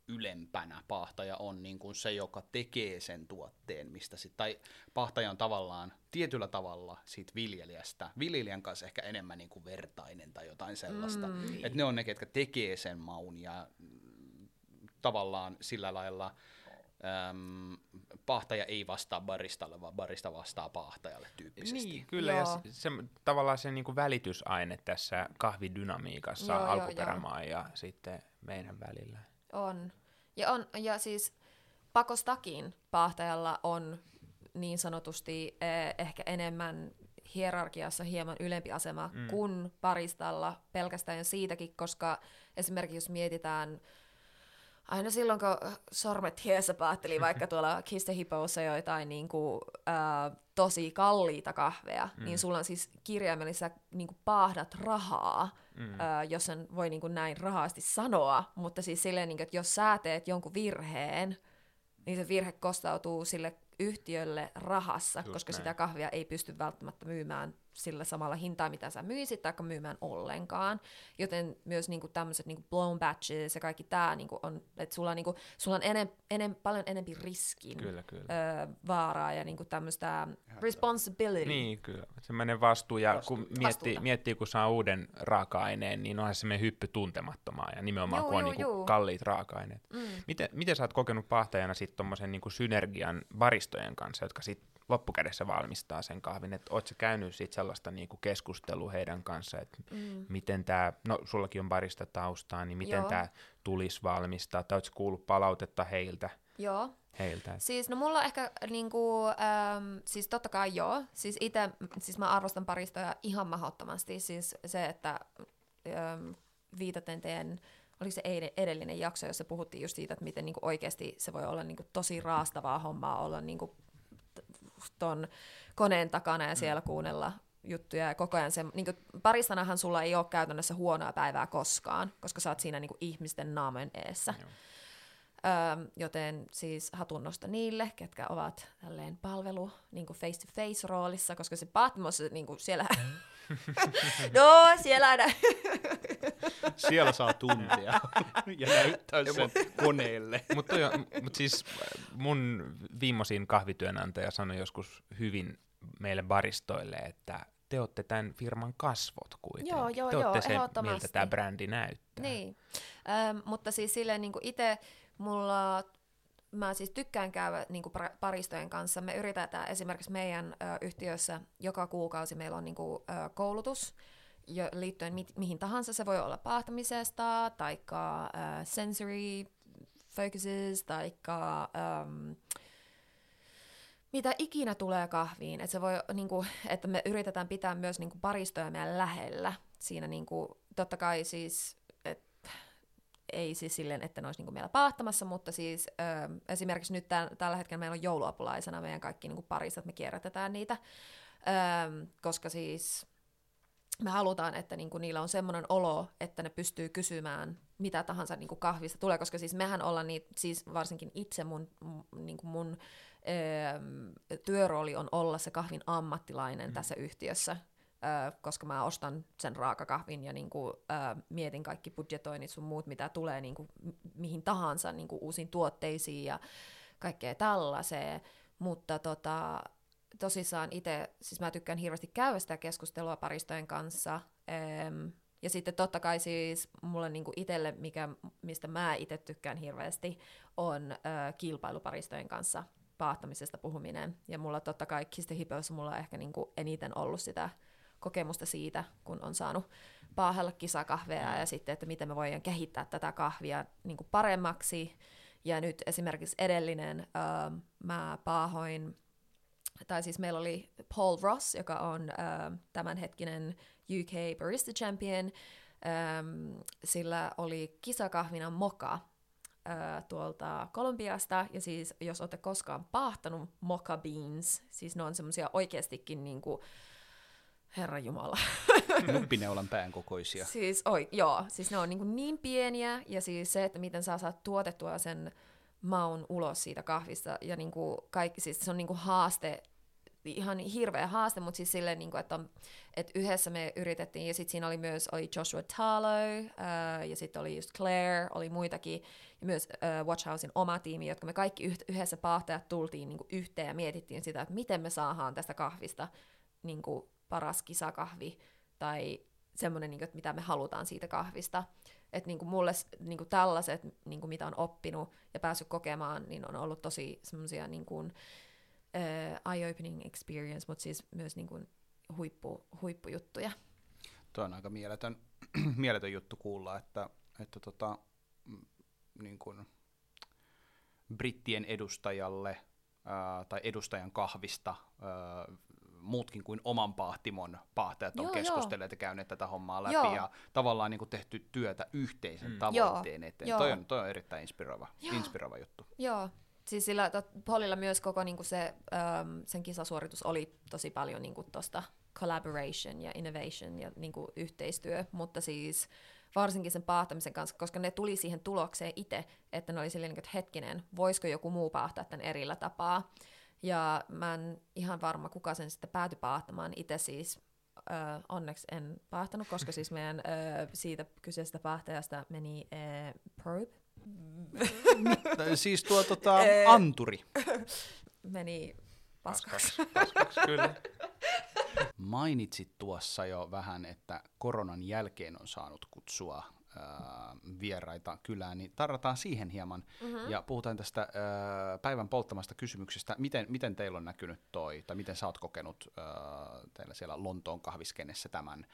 ylempänä. Pahtaja on niin kuin se, joka tekee sen tuotteen, mistä sit, tai pahtaja on tavallaan tietyllä tavalla siitä viljelijästä, viljelijän kanssa ehkä enemmän niin kuin vertainen tai jotain sellaista. Mm. Että ne on ne, ketkä tekee sen maun ja mm, tavallaan sillä lailla äm, pahtaja ei vastaa baristalle, vaan barista vastaa pahtajalle tyyppisesti. Niin, kyllä, joo. ja se, se, tavallaan se niin kuin välitysaine tässä kahvidynamiikassa joo, alkuperämaa joo, ja sitten meidän välillä. On. Ja, on, ja siis pakostakin paahtajalla on niin sanotusti eh, ehkä enemmän hierarkiassa hieman ylempi asema mm. kuin paristalla pelkästään siitäkin, koska esimerkiksi jos mietitään aina silloin, kun sormet hiessä päätteli vaikka tuolla Kiste Hippoussa joitain niin kuin, äh, tosi kalliita kahveja, mm. niin sulla on siis kirjaimellisesti niin kuin paahdat rahaa, mm. äh, jos sen voi niin kuin näin rahaasti sanoa, mutta siis silleen, niin kuin, että jos sä teet jonkun virheen, niin se virhe kostautuu sille yhtiölle rahassa, Just koska näin. sitä kahvia ei pysty välttämättä myymään sillä samalla hintaa, mitä sä myisit, tai myymään ollenkaan. Joten myös niinku tämmöiset niinku blown batches ja kaikki tämä niinku on, että sulla, niinku, sulla on enem, enem, paljon enempi riskin Kyllä, kyllä. Ö, vaaraa ja niinku tämmöistä responsibility. Niin, kyllä. Semmoinen vastuu, ja Vastuu. kun miettii, Vastuuta. miettii, kun saa uuden raaka-aineen, niin onhan semmoinen hyppy tuntemattomaan, ja nimenomaan Juu, kun on juu, niinku juu. kalliit raaka-aineet. Mm. Miten, miten sä oot kokenut pahtajana sitten tommosen niinku synergian baristojen kanssa, jotka sitten loppukädessä valmistaa sen kahvin, että oot sä käynyt sit sellaista niinku keskustelua heidän kanssa, että Mm. miten tämä, no sullakin on barista taustaa, niin miten tämä tulisi valmistaa, tai ootko kuullut palautetta heiltä? Joo. heiltä? Siis no mulla ehkä niinku, äm, siis totta kai joo, siis itse, siis mä arvostan paristoja ihan mahdottomasti, siis se, että äm, viitaten teidän, oliko se edellinen jakso, jossa puhuttiin just siitä, että miten niinku oikeasti se voi olla niinku tosi raastavaa hommaa olla niinku ton koneen takana ja siellä kuunnella juttuja ja koko ajan se, niin paristanahan sulla ei ole käytännössä huonoa päivää koskaan, koska sä oot siinä niin ihmisten naamojen eessä. Joo. Öö, joten siis hatunnosta niille, ketkä ovat tälleen palvelu niin face-to-face roolissa, koska se Patmos, niin kuin siellä... no, siellä... nä- Siellä saa tuntea ja näyttää sen koneelle. Mutta mut siis mun viimeisin kahvityönantaja sanoi joskus hyvin meille baristoille, että te olette tämän firman kasvot kuitenkin. Joo, joo, te joo, olette se, miltä tämä brändi näyttää. Niin, ähm, mutta siis silleen niin itse mulla, mä siis tykkään käydä niin kuin paristojen kanssa. Me yritetään esimerkiksi meidän ö, yhtiössä joka kuukausi meillä on niin kuin, ö, koulutus, jo, liittyen mi- mihin tahansa. Se voi olla pahtamisesta, tai sensory focuses, tai mitä ikinä tulee kahviin. Että, se voi, niin kuin, että me yritetään pitää myös niin kuin, paristoja meidän lähellä. Siinä niin kuin, totta kai siis, ei siis silleen, että ne olisi niin kuin meillä paahtamassa, mutta siis ö, esimerkiksi nyt täl, tällä hetkellä meillä on jouluapulaisena meidän kaikki niin kuin paristot, me kierrätetään niitä, ö, koska siis me halutaan, että niinku niillä on semmoinen olo, että ne pystyy kysymään mitä tahansa niinku kahvista tulee, koska siis mehän ollaan niitä, siis varsinkin itse mun, niinku mun ö, työrooli on olla se kahvin ammattilainen mm. tässä yhtiössä, ö, koska mä ostan sen raakakahvin ja niinku, ö, mietin kaikki budjetoinnit sun muut, mitä tulee niinku, mi- mihin tahansa niinku uusiin tuotteisiin ja kaikkea tällaiseen, mutta tota, tosissaan itse, siis mä tykkään hirveästi käydä sitä keskustelua paristojen kanssa, Em, ja sitten totta kai siis mulle niinku itselle, mikä, mistä mä itse tykkään hirveästi, on ö, kilpailuparistojen kanssa paahtamisesta puhuminen. Ja mulla totta kai Hipössä mulla on ehkä niinku eniten ollut sitä kokemusta siitä, kun on saanut paahella kisakahveja ja sitten, että miten me voidaan kehittää tätä kahvia niinku paremmaksi. Ja nyt esimerkiksi edellinen ö, mä paahoin tai siis meillä oli Paul Ross, joka on äh, tämänhetkinen UK Barista Champion, ähm, sillä oli kisakahvina moka äh, tuolta Kolumbiasta, ja siis jos olette koskaan paahtanut mocha beans, siis ne on semmoisia oikeastikin niinku, herra jumala, Nuppineulan pään kokoisia. Siis, oi, joo, siis ne on niin, niin pieniä, ja siis se, että miten sä saat tuotettua sen maun ulos siitä kahvista, ja niin kuin kaikki, siis se on niin kuin haaste, ihan hirveä haaste, mutta siis silleen, niin kuin, että, on, että yhdessä me yritettiin, ja sitten siinä oli myös oli Joshua Talo, ää, ja sitten oli just Claire, oli muitakin, ja myös ää, Watch Housein oma tiimi, jotka me kaikki yhdessä paahtajat tultiin niin kuin yhteen ja mietittiin sitä, että miten me saadaan tästä kahvista niin kuin paras kisakahvi, tai semmoinen, niin mitä me halutaan siitä kahvista. Että niin kuin mulle niin kuin tällaiset, niin kuin mitä on oppinut ja päässyt kokemaan, niin on ollut tosi semmoisia niin kuin, uh, eye-opening experience, mutta siis myös niin kuin huippu, huippujuttuja. Tuo on aika mieletön, mieletön juttu kuulla, että, että tota, niin kuin brittien edustajalle ää, tai edustajan kahvista ää, muutkin kuin oman paahtimon paahtajat on Joo, keskustelleet ja käyneet tätä hommaa läpi Joo. ja tavallaan niin kuin tehty työtä yhteisen Mm. tavoitteen eteen. Joo. Toi on, toi on erittäin inspiroiva, Joo. inspiroiva juttu. Joo, siis sillä Polilla myös koko niinku se, äm, sen kisasuoritus oli tosi paljon niinku tosta collaboration ja innovation ja niinku yhteistyö, mutta siis varsinkin sen paahtamisen kanssa, koska ne tuli siihen tulokseen itse, että ne oli silleen, niinku, että hetkinen, voisiko joku muu paahtaa tämän erillä tapaa. Ja mä en ihan varma, kuka sen sitten päätyi paahtamaan. Itse siis ö, onneksi en pahtanut, koska siis meidän ö, siitä kyseisestä pahtajasta meni ö, probe. siis tuo tota, anturi. Meni paskaksi. Paskaksi, paskaksi, kyllä. Mainitsit tuossa jo vähän, että koronan jälkeen on saanut kutsua ää, vieraita kylään, niin tarrataan siihen hieman Mm-hmm. ja puhutaan tästä ää, päivän polttamasta kysymyksestä. Miten, miten teillä on näkynyt toi, tai miten sä oot kokenut ää, teillä siellä Lontoon kahviskenessä tämän,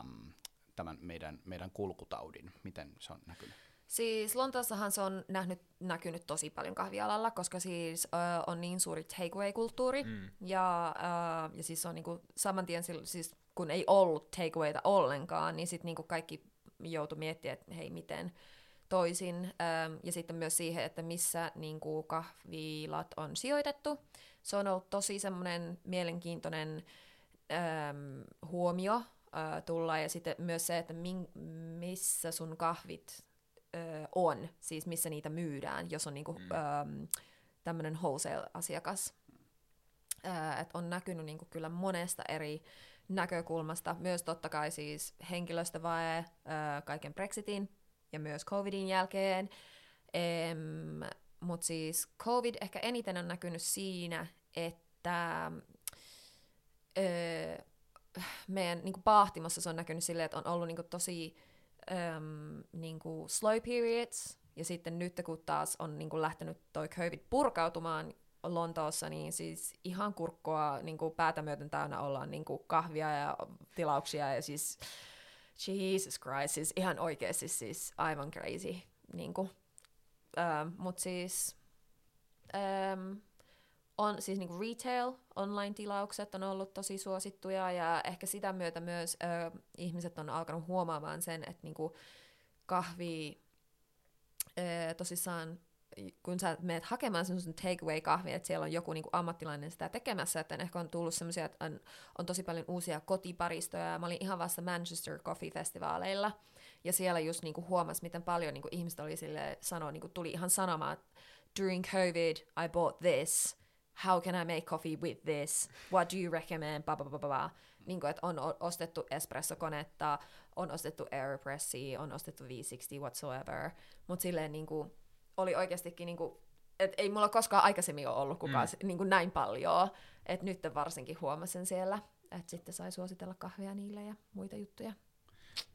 äm, tämän meidän, meidän kulkutaudin? Miten se on näkynyt? Siis Lontoossahan se on nähnyt, näkynyt tosi paljon kahvialalla, koska siis ö, on niin suuri takeaway-kulttuuri. Mm. Ja, ö, ja siis on niinku saman tien, siis kun ei ollut takeawayta ollenkaan, niin sitten niinku kaikki joutui miettimään, että hei, miten toisin. Ja sitten myös siihen, että missä niinku kahvilat on sijoitettu. Se on ollut tosi semmoinen mielenkiintoinen äm, huomio äh, tulla ja sitten myös se, että min, missä sun kahvit äh, on, siis missä niitä myydään, jos on niinku, Mm. ähm, tämmöinen wholesale-asiakas. Äh, et on näkynyt niinku kyllä monesta eri näkökulmasta, myös totta kai siis henkilöstövae äh, kaiken Brexitin ja myös covidin jälkeen, mutta siis covid ehkä eniten on näkynyt siinä, että öö, meidän niin kuin se on näkynyt silleen, että on ollut niin kuin, tosi öm, niin kuin slow periods, ja sitten nyt kun taas on niin kuin, lähtenyt toi COVID purkautumaan Lontoossa, niin siis ihan kurkkoa niin kuin päätä myöten täynnä ollaan niin kuin kahvia ja tilauksia, ja siis Jesus Christ, siis ihan oikeasti siis aivan crazy. Niin kuin. Ähm, Mutta siis ähm, on siis niinku retail, online-tilaukset on ollut tosi suosittuja ja ehkä sitä myötä myös ö, ihmiset on alkanut huomaamaan sen, että niinku kahvi ö, tosissaan kun sä meet hakemaan semmoisen takeaway-kahvia, että siellä on joku niinku ammattilainen sitä tekemässä, että ehkä on tullut semmoisia, että on, on tosi paljon uusia kotiparistoja, ja mä olin ihan vasta Manchester Coffee-festivaaleilla, ja siellä just niinku huomas, miten paljon niinku ihmiset oli sille sanoa, niinku tuli ihan sanomaan, että during COVID, I bought this, how can I make coffee with this, what do you recommend, blah, blah, blah, blah. Niin kuin, että on ostettu espressokonetta, on ostettu Aeropressia, on ostettu V60 whatsoever, mutta silleen niin kuin, oli oikeastikin niin kuin, että ei mulla koskaan aikaisemmin ole ollut kukaan mm. niin kuin näin paljon, että nyt varsinkin huomasin siellä, että sitten sai suositella kahvia niille ja muita juttuja.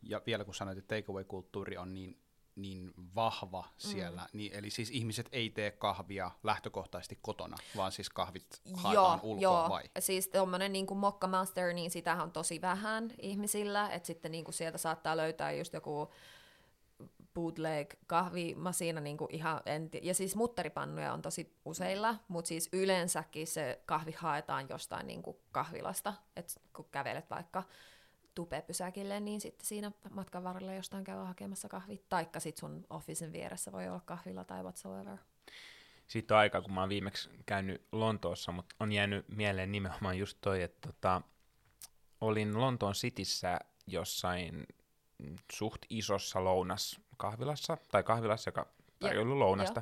Ja vielä kun sanoit, että takeaway-kulttuuri on niin, niin vahva siellä, mm. niin, eli siis ihmiset ei tee kahvia lähtökohtaisesti kotona, vaan siis kahvit haetaan ulkoa joo. vai? Siis tommonen niinku Mokka Master, niin sitähän on tosi vähän ihmisillä, että sitten niinku sieltä saattaa löytää just joku bootleg kahvimasiina niinku ihan, en, ja siis mutteripannuja on tosi useilla, mutta siis yleensäkin se kahvi haetaan jostain niinku kahvilasta, että kun kävelet vaikka tupepysäkille, niin sitten siinä matkan varrella jostain käy hakemassa kahvit, taikka sitten sun officen vieressä voi olla kahvila tai whatsoever. Siitä on aika, kun mä oon viimeksi käynyt Lontoossa, mutta on jäänyt mieleen nimenomaan just toi, että tota, olin Lontoon Cityssä jossain suht isossa lounaskahvilassa, tai kahvilassa, joka tarjoili lounasta.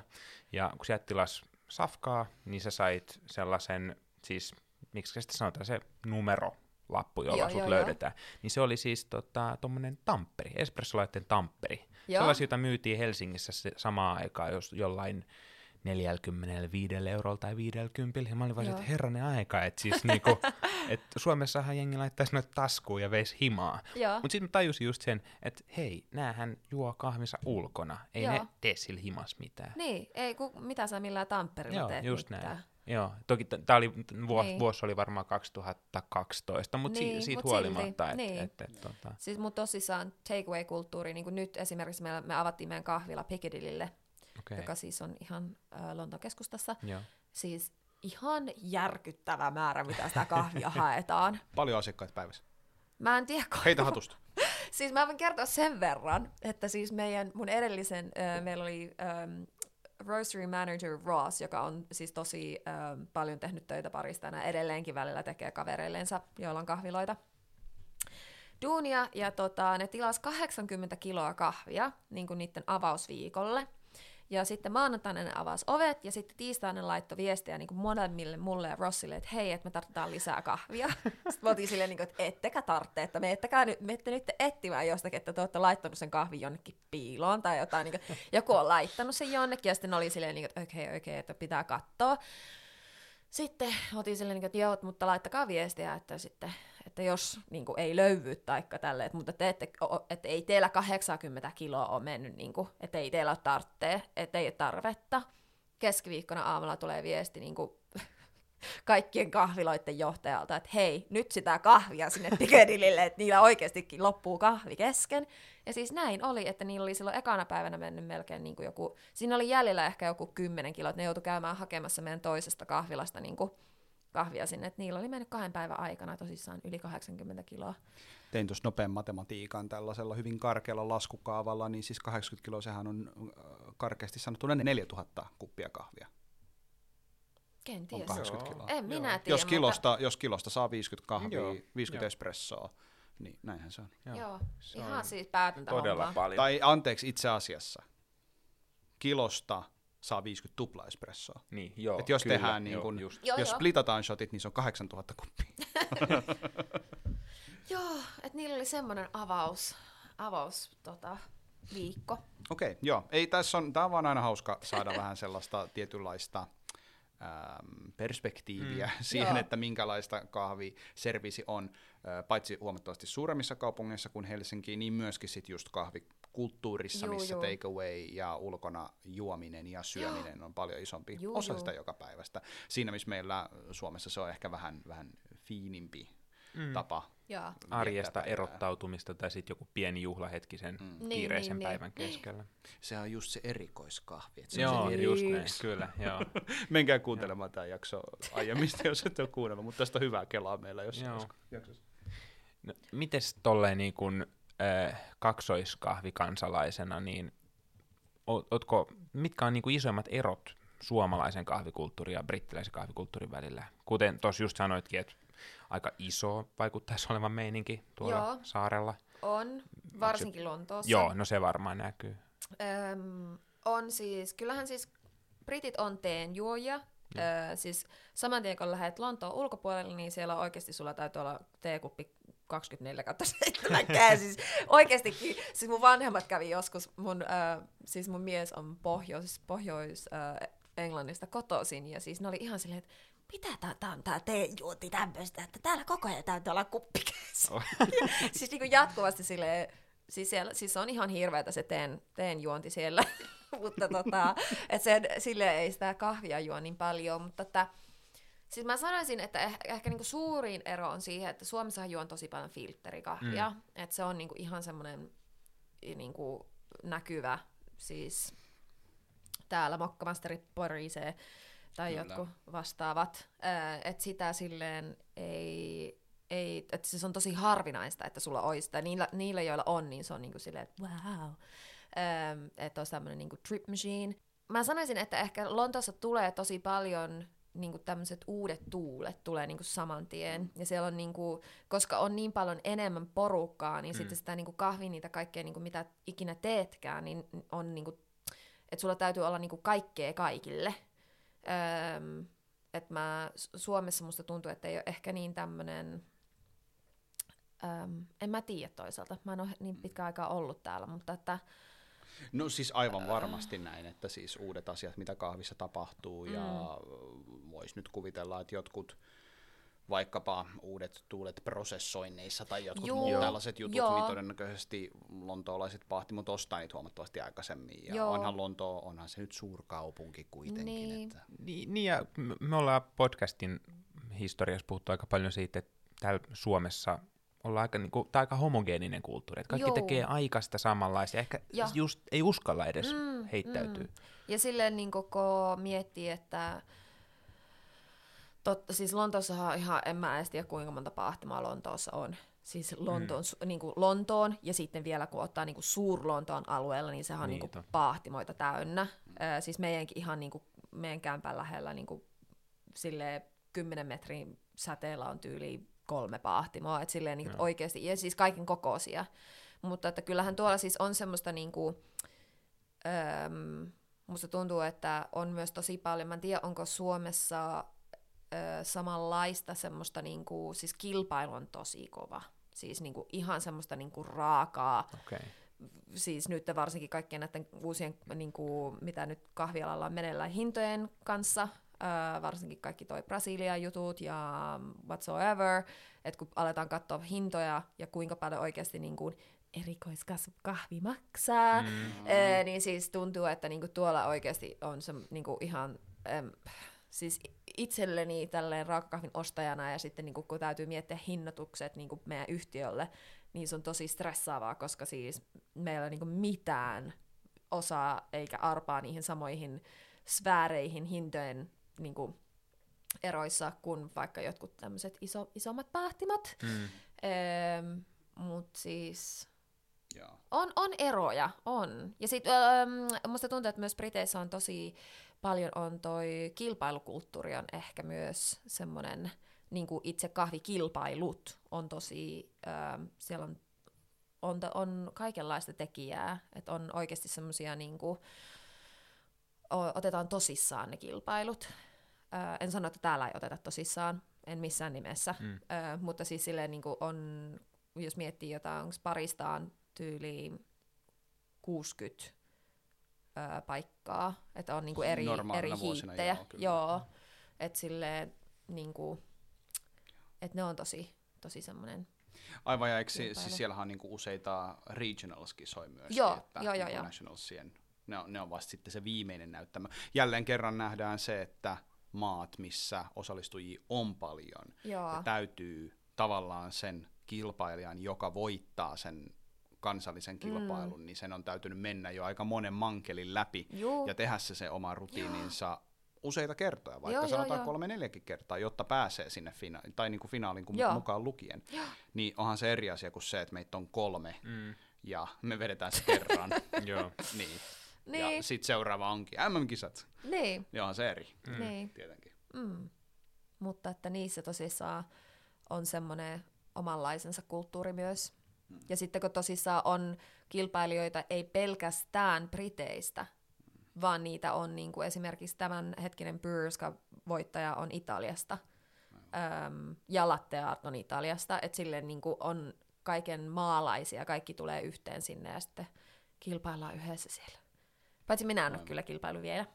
Ja kun sä tilas safkaa, niin sä sait sellaisen, siis miksi sitä sanotaan, se numero, lappu, jolla Joo, sut joo, löydetään. Niin se oli siis tota, tommonen tampperi, espressolaitteen tampperi. Joo. Sellaisia, joita myytiin Helsingissä se samaan aikaan jos jollain 45 eurolla tai 50. Ja mä olin vaan, että herranen aika, että siis niinku, et Suomessahan jengi laittaisi noita taskuun ja veisi himaa. Mutta sitten mä tajusin just sen, että hei, näähän juo kahvinsa ulkona, ei Joo. ne tee sillä himas mitään. Niin, ei, ku, mitä sä millään Tampereella Joo, teet just mitään. näin. Joo, toki tämä oli, vuosi, Niin. vuosi oli varmaan 2012, mutta Niin, si- siitä mut huolimatta, silti, että niin. et, et, tota, Siis mut tosissaan takeaway-kulttuuri, niin kuin nyt esimerkiksi me, me avattiin meidän kahvila Piccadillylle, okay. joka siis on ihan äh, Lontoon keskustassa. Joo. Siis ihan järkyttävä määrä, mitä sitä kahvia haetaan. Paljon asiakkaita päivässä. Mä en tiedä, Heitä hatusta. Siis mä voin kertoa sen verran, että siis meidän, mun edellisen, äh, meillä oli ähm, Roastery Manager Ross, joka on siis tosi ähm, paljon tehnyt töitä paristana, edelleenkin välillä tekee kavereillensa, joilla on kahviloita. Duunia, ja tota, ne tilas 80 kiloa kahvia niin kuin niiden avausviikolle. Ja sitten maanantaina ne avasi ovet, ja sitten tiistaina ne laittoi viestiä niin kuin molemmille, mulle ja Rossille, että hei, että me tarvitaan lisää kahvia. sitten me oltiin silleen, niin kuin, että ettekä tarvitse, että me ettekä nyt, me ette nyt etsimään jostakin, että te olette laittanut sen kahvin jonnekin piiloon tai jotain. Niin kuin, joku on laittanut sen jonnekin, ja sitten oli silleen, niin kuin, että okei, okay, okei, okay, että pitää katsoa. Sitten otin silleen, niin että joo, mutta laittakaa viestiä, että sitten että jos niin kuin, ei löydy taikka tälle, että, mutta te ette, että ei teillä 80 kiloa ole mennyt, niin kuin, että ei teillä ole tarvitse, että ei ole tarvetta. Keskiviikkona aamulla tulee viesti niin kuin, kaikkien kahviloiden johtajalta, että hei, nyt sitä kahvia sinne Piccadillylle, että niillä oikeastikin loppuu kahvi kesken. Ja siis näin oli, että niillä oli silloin ekana päivänä mennyt melkein niin kuin joku, siinä oli jäljellä ehkä joku 10 kiloa, että ne joutui käymään hakemassa meidän toisesta kahvilasta niin kuin kahvia sinne, että niillä oli mennyt kahden päivän aikana tosissaan yli 80 kiloa. Tein tuossa nopean matematiikan tällaisella hyvin karkealla laskukaavalla, niin siis 80 kiloa sehän on äh, karkeasti sanottuna 4000 kuppia kahvia. Kenties. On 80 kiloa. En minä tiedä. Jos kilosta, mutta... jos kilosta saa 50 kahvia, Joo, 50 joo. espressoa, niin näinhän se on. Joo, Joo. Se ihan on siis päätäntä Todella hommaa. paljon. Tai anteeksi, itse asiassa kilosta saa 50 tupla espressoa. Niin, joo, Et jos kyllä, tehdään niin joo, kun- just. Joo, jos joo. splitataan shotit, niin se on 8000 kuppia. Joo, että niillä oli semmoinen avaus, avaus tota, viikko. Okei, okay, joo. Ei, tässä on, tää on vaan aina hauska saada vähän sellaista tietynlaista äm, perspektiiviä mm. siihen, Joo. että minkälaista kahviservisi on, paitsi huomattavasti suuremmissa kaupungeissa kuin Helsinki, niin myöskin sit just kahvikulttuurissa, Juu, missä juu. takeaway ja ulkona juominen ja syöminen on paljon isompi Juu, osa juu. sitä joka päivästä. Siinä, missä meillä Suomessa se on ehkä vähän, vähän fiinimpi mm. tapa Joo. Arjesta päivää. erottautumista tai sitten joku pieni juhlahetki sen Mm. kiireisen Niin, niin, päivän keskellä. Se on just se erikoiskahvi. että se on Joo, se eri- just näin, Yksi. kyllä, joo. Menkää kuuntelemaan tämä jakso aiemmista, jos et ole kuunnellut, mutta tästä on hyvää kelaa meillä jossain Joo. jaksossa. No, mites tolleen niin kun, äh, kaksoiskahvikansalaisena, niin oot- ootko, mitkä on niin kuin isoimmat erot suomalaisen kahvikulttuurin ja brittiläisen kahvikulttuurin välillä? Kuten tuossa just sanoitkin, että aika iso vaikuttaisi olevan meininki tuolla Joo. saarella. On, varsinkin Lontoossa. Joo, no se varmaan näkyy. Öm, on siis, kyllähän siis britit on teenjuojia. Öö, siis saman tien kun lähdet Lontoon ulkopuolelle, niin siellä oikeasti sulla täytyy olla teekuppi 24 7 kää. Siis oikeastikin, siis mun vanhemmat kävi joskus, mun, öö, siis mun mies on pohjois, pohjois öö, Englannista kotoisin, ja siis ne oli ihan silleen, että mitä tää, tää on tää teejuoti tämmöistä, että täällä koko ajan täytyy olla kuppi kädessä. siis niinku jatkuvasti silleen, siis, siellä, siis on ihan hirveätä se teen, teen juonti siellä, mutta tota, et sen, sille ei sitä kahvia juo niin paljon, mutta että, siis mä sanoisin, että eh, ehkä niinku suurin ero on siihen, että Suomessa juon tosi paljon filtterikahvia, mm. että se on niinku ihan semmoinen niinku näkyvä, siis täällä Mokkamasteri Porise tai Kyllä. jotkut vastaavat, että sitä silleen ei, ei että se on tosi harvinaista, että sulla olisi, tai niillä, niillä joilla on, niin se on niinku silleen, että wow, ähm, että olisi tämmöinen niinku trip machine. Mä sanoisin, että ehkä Lontoossa tulee tosi paljon niinku tämmöiset uudet tuulet tulee niinku saman tien. Ja siellä on niinku, koska on niin paljon enemmän porukkaa, niin mm. sitten sitä niinku kahvia, niitä kaikkea niinku mitä ikinä teetkään, niin on niinku, että sulla täytyy olla niinku kaikkea kaikille. Öm, että mä, Su- Suomessa musta tuntuu, että ei ole ehkä niin tämmönen, öm, en mä tiedä toisaalta, mä en ole niin pitkä aikaa ollut täällä, mutta että No siis aivan varmasti näin, että siis uudet asiat, mitä kahvissa tapahtuu, ja Mm. voisi nyt kuvitella, että jotkut vaikkapa uudet tuulet prosessoinneissa tai jotkut Juu. muut Joo. tällaiset jutut, Joo. niin todennäköisesti lontoolaiset pahtimot ostaa niitä huomattavasti aikaisemmin. Ja Joo. onhan Lontoo, onhan se nyt suurkaupunki kuitenkin. Niin. Että, Niin, niin ja me- me ollaan podcastin historiassa puhuttu aika paljon siitä, että täällä Suomessa ollaan aika, niin kuin, aika homogeeninen kulttuuri. Että kaikki Joo. tekee aika sitä samanlaista. Ehkä Ja. just ei uskalla edes Mm, heittäytyä. mm. Ja silleen niin koko miettii, että totta, siis Lontoossahan on ihan, en mä edes tiedä kuinka monta paahtimaa Lontoossa on. Siis Lontoon, mm. niin kuin Lontoon ja sitten vielä kun ottaa niin kuin Suur-Lontoon alueella, niin sehän on Niin, niin kuin paahtimoita täynnä. Ö, siis meidänkin ihan niin kuin, meidän kämpän lähellä niin kuin, silleen 10 metrin säteellä on tyyli kolme paahtimoa, että silleen niin Joo. oikeasti, ja siis kaiken kokoisia. Mutta että kyllähän tuolla siis on semmoista niin kuin, öm, musta tuntuu, että on myös tosi paljon, mä en tiedä onko Suomessa ö, samanlaista semmoista, niinku, siis kilpailu on tosi kova. Siis niinku, ihan semmoista niinku, raakaa, Okei. Okay. siis nyt varsinkin kaikkien näiden uusien, niin kuin, mitä nyt kahvialalla on meneillään hintojen kanssa, ää, varsinkin kaikki toi Brasilian jutut ja whatsoever, että kun aletaan katsoa hintoja ja kuinka paljon oikeasti niin kuin erikoiskahvi maksaa, mm. ää, niin siis tuntuu, että niin kuin tuolla oikeasti on se niin kuin ihan, äm, siis itselleni tälleen raakakahvin ostajana ja sitten niin kuin, kun täytyy miettiä hinnoitukset niin kuin meidän yhtiölle, niin se on tosi stressaavaa, koska siis meillä ei ole niinku mitään osaa eikä arpaa niihin samoihin sfääreihin hintojen niinku eroissa kuin vaikka jotkut tämmöiset iso, isommat pahtimat. Mm. Öö, Mutta siis Joo. on, on eroja, on. Ja sitten öö, musta tuntuu, että myös Briteissä on tosi paljon on toi kilpailukulttuuri on ehkä myös semmoinen, niin kuin itse kahvikilpailut on tosi, öö, siellä on, on, on kaikenlaista tekijää, että on oikeasti semmoisia niin kuin, otetaan tosissaan ne kilpailut. Öö, en sano, että täällä ei oteta tosissaan, en missään nimessä, Mm. öö, mutta siis silleen niin kuin on, jos miettii jotain, onko paristaan tyyli 60 öö, paikkaa, että on eri, Normaalina eri vuosina, hiittejä. joo, kyllä. joo että silleen niinku, et ne on tosi, tosi semmoinen. Aivan, ja eikö, siis siellähän on niinku useita regionals-kisoja myös. Joo, että joo, joo, niinku joo. Nationalsien, ne on, ne on vasta sitten se viimeinen näyttämö. Jälleen kerran nähdään se, että maat, missä osallistujia on paljon, Joo, ja täytyy tavallaan sen kilpailijan, joka voittaa sen kansallisen kilpailun, mm. niin sen on täytynyt mennä jo aika monen mankelin läpi Juu. ja tehdä se se oma rutiininsa useita kertoja, vaikka Joo, joo, sanotaan joo. kolme neljäkin kertaa, jotta pääsee sinne fina- tai niin kuin finaaliin kun Joo. mukaan lukien. Niin onhan se eri asia kuin se, että meitä on kolme Mm. ja me vedetään se kerran. Joo. niin. Ja niin, sitten seuraava onkin MM-kisat. niin, Niin onhan se eri, Mm. niin. tietenkin. Mm. Mutta että niissä tosissaan on semmoinen omanlaisensa kulttuuri myös. Mm. Ja sitten kun tosissaan on kilpailijoita ei pelkästään Briteistä, vaan niitä on niin kuin esimerkiksi tämän hetkinen Brewers voittaja on Italiasta äm, ja Latte Art on Italiasta, että silleen niin kuin on kaiken maalaisia, kaikki tulee yhteen sinne ja sitten kilpaillaan yhdessä siellä. Paitsi minä en ole kyllä kilpailu vielä.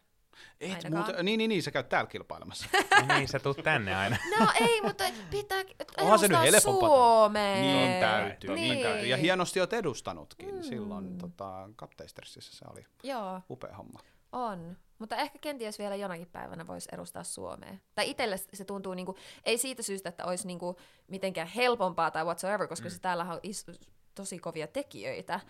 Et Ainakaan. muuta, niin, niin, niin, sä käyt täällä kilpailemassa. No niin, sä tuut tänne aina. No ei, mutta pitää Onhan se nyt helpompaa. Suomeen. niin täytyy, niin. Niin. täytyy. Ja hienosti oot edustanutkin. Mm. Silloin tota, Kapteistersissä se oli Joo, upea homma. on. Mutta ehkä kenties vielä jonakin päivänä voisi edustaa Suomeen. Tai itselle se tuntuu, niinku, ei siitä syystä, että olisi niinku mitenkään helpompaa tai whatsoever, koska mm. se täällähän on is- tosi kovia tekijöitä.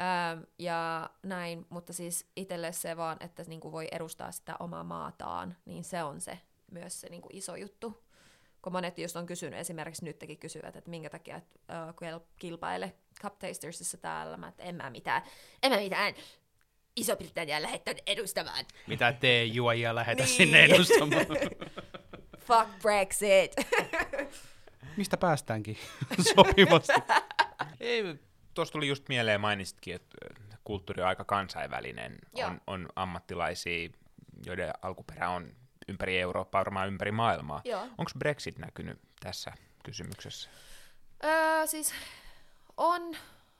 Ähm, ja näin, mutta siis itselle se vaan, että niinku voi edustaa sitä omaa maataan, niin se on se myös se niinku iso juttu. Kun monet just on kysynyt, esimerkiksi nytkin kysyvät, että minkä takia et, kun kilpaile Cup Tastersissa täällä, mä, että en mä mitään, en mä mitään Iso-Britannian lähettänyt edustamaan. Mitä te juojia lähetä Niin. sinne edustamaan? Fuck Brexit. Mistä päästäänkin sopivasti? Ei, tuossa tuli just mieleen, mainitsitkin, että kulttuuri on aika kansainvälinen. Joo. On, on ammattilaisia, joiden alkuperä on ympäri Eurooppaa, varmaan ympäri maailmaa. Onko Brexit näkynyt tässä kysymyksessä? Öö, siis on,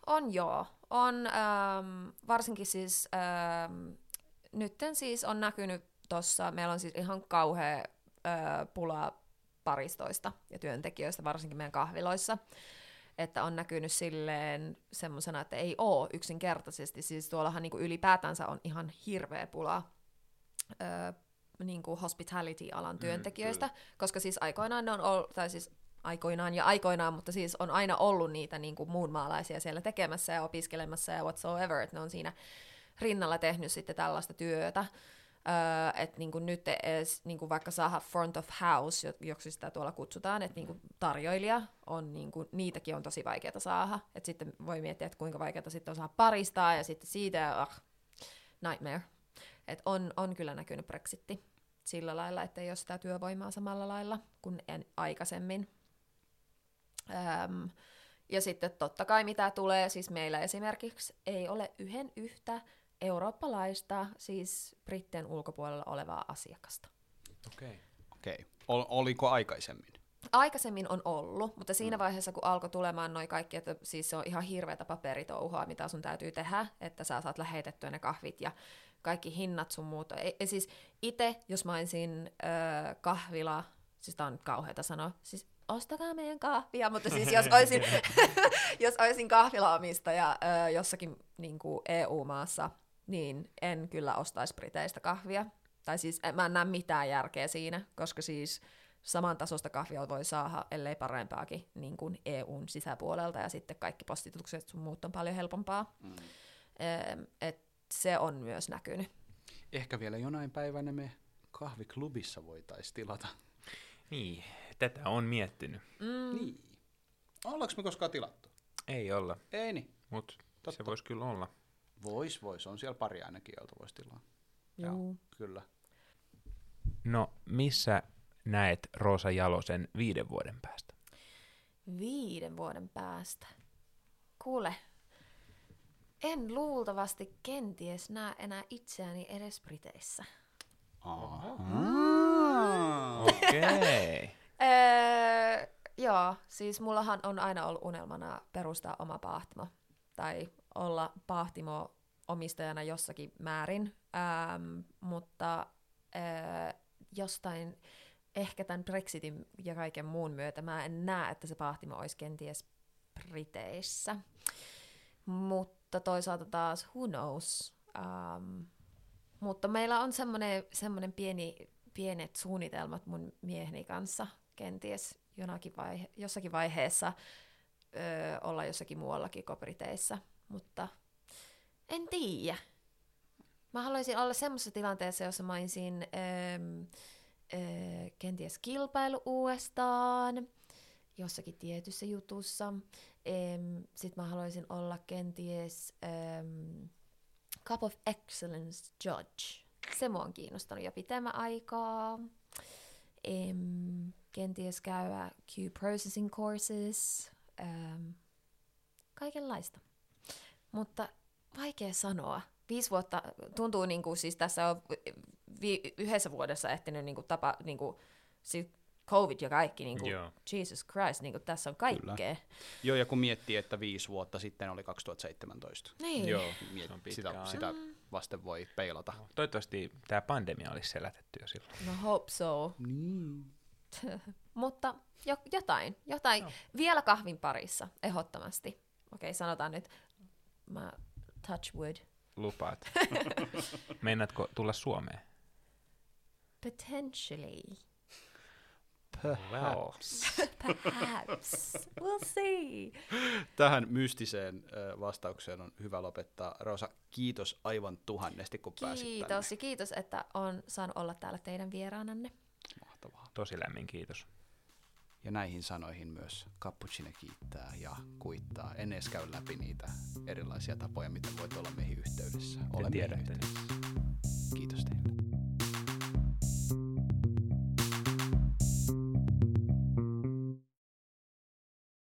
on joo. On ähm, varsinkin siis, ähm, nytten siis on näkynyt tossa, meillä on siis ihan kauhea äh, pula paristoista ja työntekijöistä, varsinkin meidän kahviloissa. Että on näkynyt silleen semmosena, että ei oo yksinkertaisesti. Siis tuollahan niinku ylipäätänsä on ihan hirveä pula ö, niinku hospitality-alan työntekijöistä, mm, koska siis aikoinaan ne on ollut, tai siis aikoinaan ja aikoinaan, mutta siis on aina ollut niitä niinku muunmaalaisia siellä tekemässä ja opiskelemassa ja whatsoever, että ne on siinä rinnalla tehnyt sitten tällaista työtä. Öö, että niinku nyt edes niinku vaikka saada front of house, jo- joksi sitä tuolla kutsutaan, että niinku tarjoilija, on niinku, niitäkin on tosi vaikeaa saada. Et sitten voi miettiä, että kuinka vaikeaa sitten on saada paristaa ja sitten siitä, ah, nightmare. Et on, on kyllä näkynyt Brexitti sillä lailla, että ei ole sitä työvoimaa samalla lailla kuin en aikaisemmin. Öm, ja sitten totta kai mitä tulee, siis meillä esimerkiksi ei ole yhden yhtä eurooppalaista, siis Brittien ulkopuolella olevaa asiakasta. Okei. Okay. Okei. Okay. Ol, oliko aikaisemmin? Aikaisemmin on ollut, mutta siinä vaiheessa, kun alkoi tulemaan noin kaikki, että siis se on ihan hirveätä paperitouhua, mitä sun täytyy tehdä, että sä saat lähetettyä ne kahvit ja kaikki hinnat sun muuta. Ja, ja siis itse, jos mä olisin äh, kahvila, siis tää on nyt kauheata sanoa, siis ostakaa meidän kahvia, mutta siis jos olisin, jos olisin kahvilaomistaja äh, jossakin niin kuin EU-maassa, niin en kyllä ostaisi Briteistä kahvia. Tai siis mä en näe mitään järkeä siinä, koska siis samantasoista kahvia voi saada, ellei parempaakin, niin kuin EUn sisäpuolelta, ja sitten kaikki postitukset sun muut on paljon helpompaa. Mm. Et se on myös näkynyt. Ehkä vielä jonain päivänä me kahviklubissa voitaisiin tilata. Niin, tätä on miettinyt. Mm. Niin. Ollaanko me koskaan tilattu? Ei olla, Ei niin. mutta se voisi kyllä olla. Vois, vois. On siellä pari ainakin, joilta voisi tilaa. Juu. Kyllä. No, missä näet Roosa Jalosen viiden vuoden päästä? Viiden vuoden päästä. Kuule, en luultavasti kenties näe enää itseäni edes Briteissä. Okei. Öö, joo, siis mullahan on aina ollut unelmana perustaa oma paahtimo. Tai olla paahtimo omistajana jossakin määrin. Ähm, mutta öö, jostain, ehkä tämän Brexitin ja kaiken muun myötä, mä en näe, että se paahtimo olisi kenties Briteissä. Mutta toisaalta taas, who knows. Um, mutta meillä on semmoinen, pieni, pienet suunnitelmat mun mieheni kanssa kenties jonakin vaihe, jossakin vaiheessa öö, olla jossakin muuallakin kuin Briteissä. Mutta en tiedä. Mä haluaisin olla semmoisessa tilanteessa, jossa mä olisin öö, öö, kenties kilpailu uudestaan jossakin tietyssä jutussa. Sitten mä haluaisin olla kenties um, Cup of Excellence Judge. Se mua on kiinnostanut jo pitemmän aikaa. Em, kenties käydä Q-processing courses. Um, kaikenlaista. Mutta vaikea sanoa. Viisi vuotta tuntuu niin kuin, siis tässä on vi- yhdessä vuodessa ehtinyt niin kuin, tapa, niin kuin, siis covid ja kaikki, niin kuin, Joo. Jesus Christ, niin kuin, tässä on kaikkea. Joo, ja kun miettii, että viisi vuotta sitten oli 2017. Niin. Joo, Miet, on sitä, sitä vasten voi peilata. Toivottavasti tämä pandemia olisi selätetty jo silloin. No hope so. Niin. Mutta jo, jotain, jotain. Joo. Vielä kahvin parissa, ehdottomasti. Okei, sanotaan nyt, mä touch wood. Lupaat. Meinaatko tulla Suomeen? Potentially. Perhaps. Perhaps. we'll see. Tähän mystiseen vastaukseen on hyvä lopettaa. Rosa, kiitos aivan tuhannesti, kun pääsit tänne. Kiitos ja kiitos, että on saanut olla täällä teidän vieraananne. Mahtavaa. Tosi lämmin kiitos. Ja näihin sanoihin myös Cappuccino kiittää ja kuittaa. En edes käy läpi niitä erilaisia tapoja, miten voit olla meihin yhteydessä. Te Ole meihin tiedätte. yhteydessä. Kiitos teille.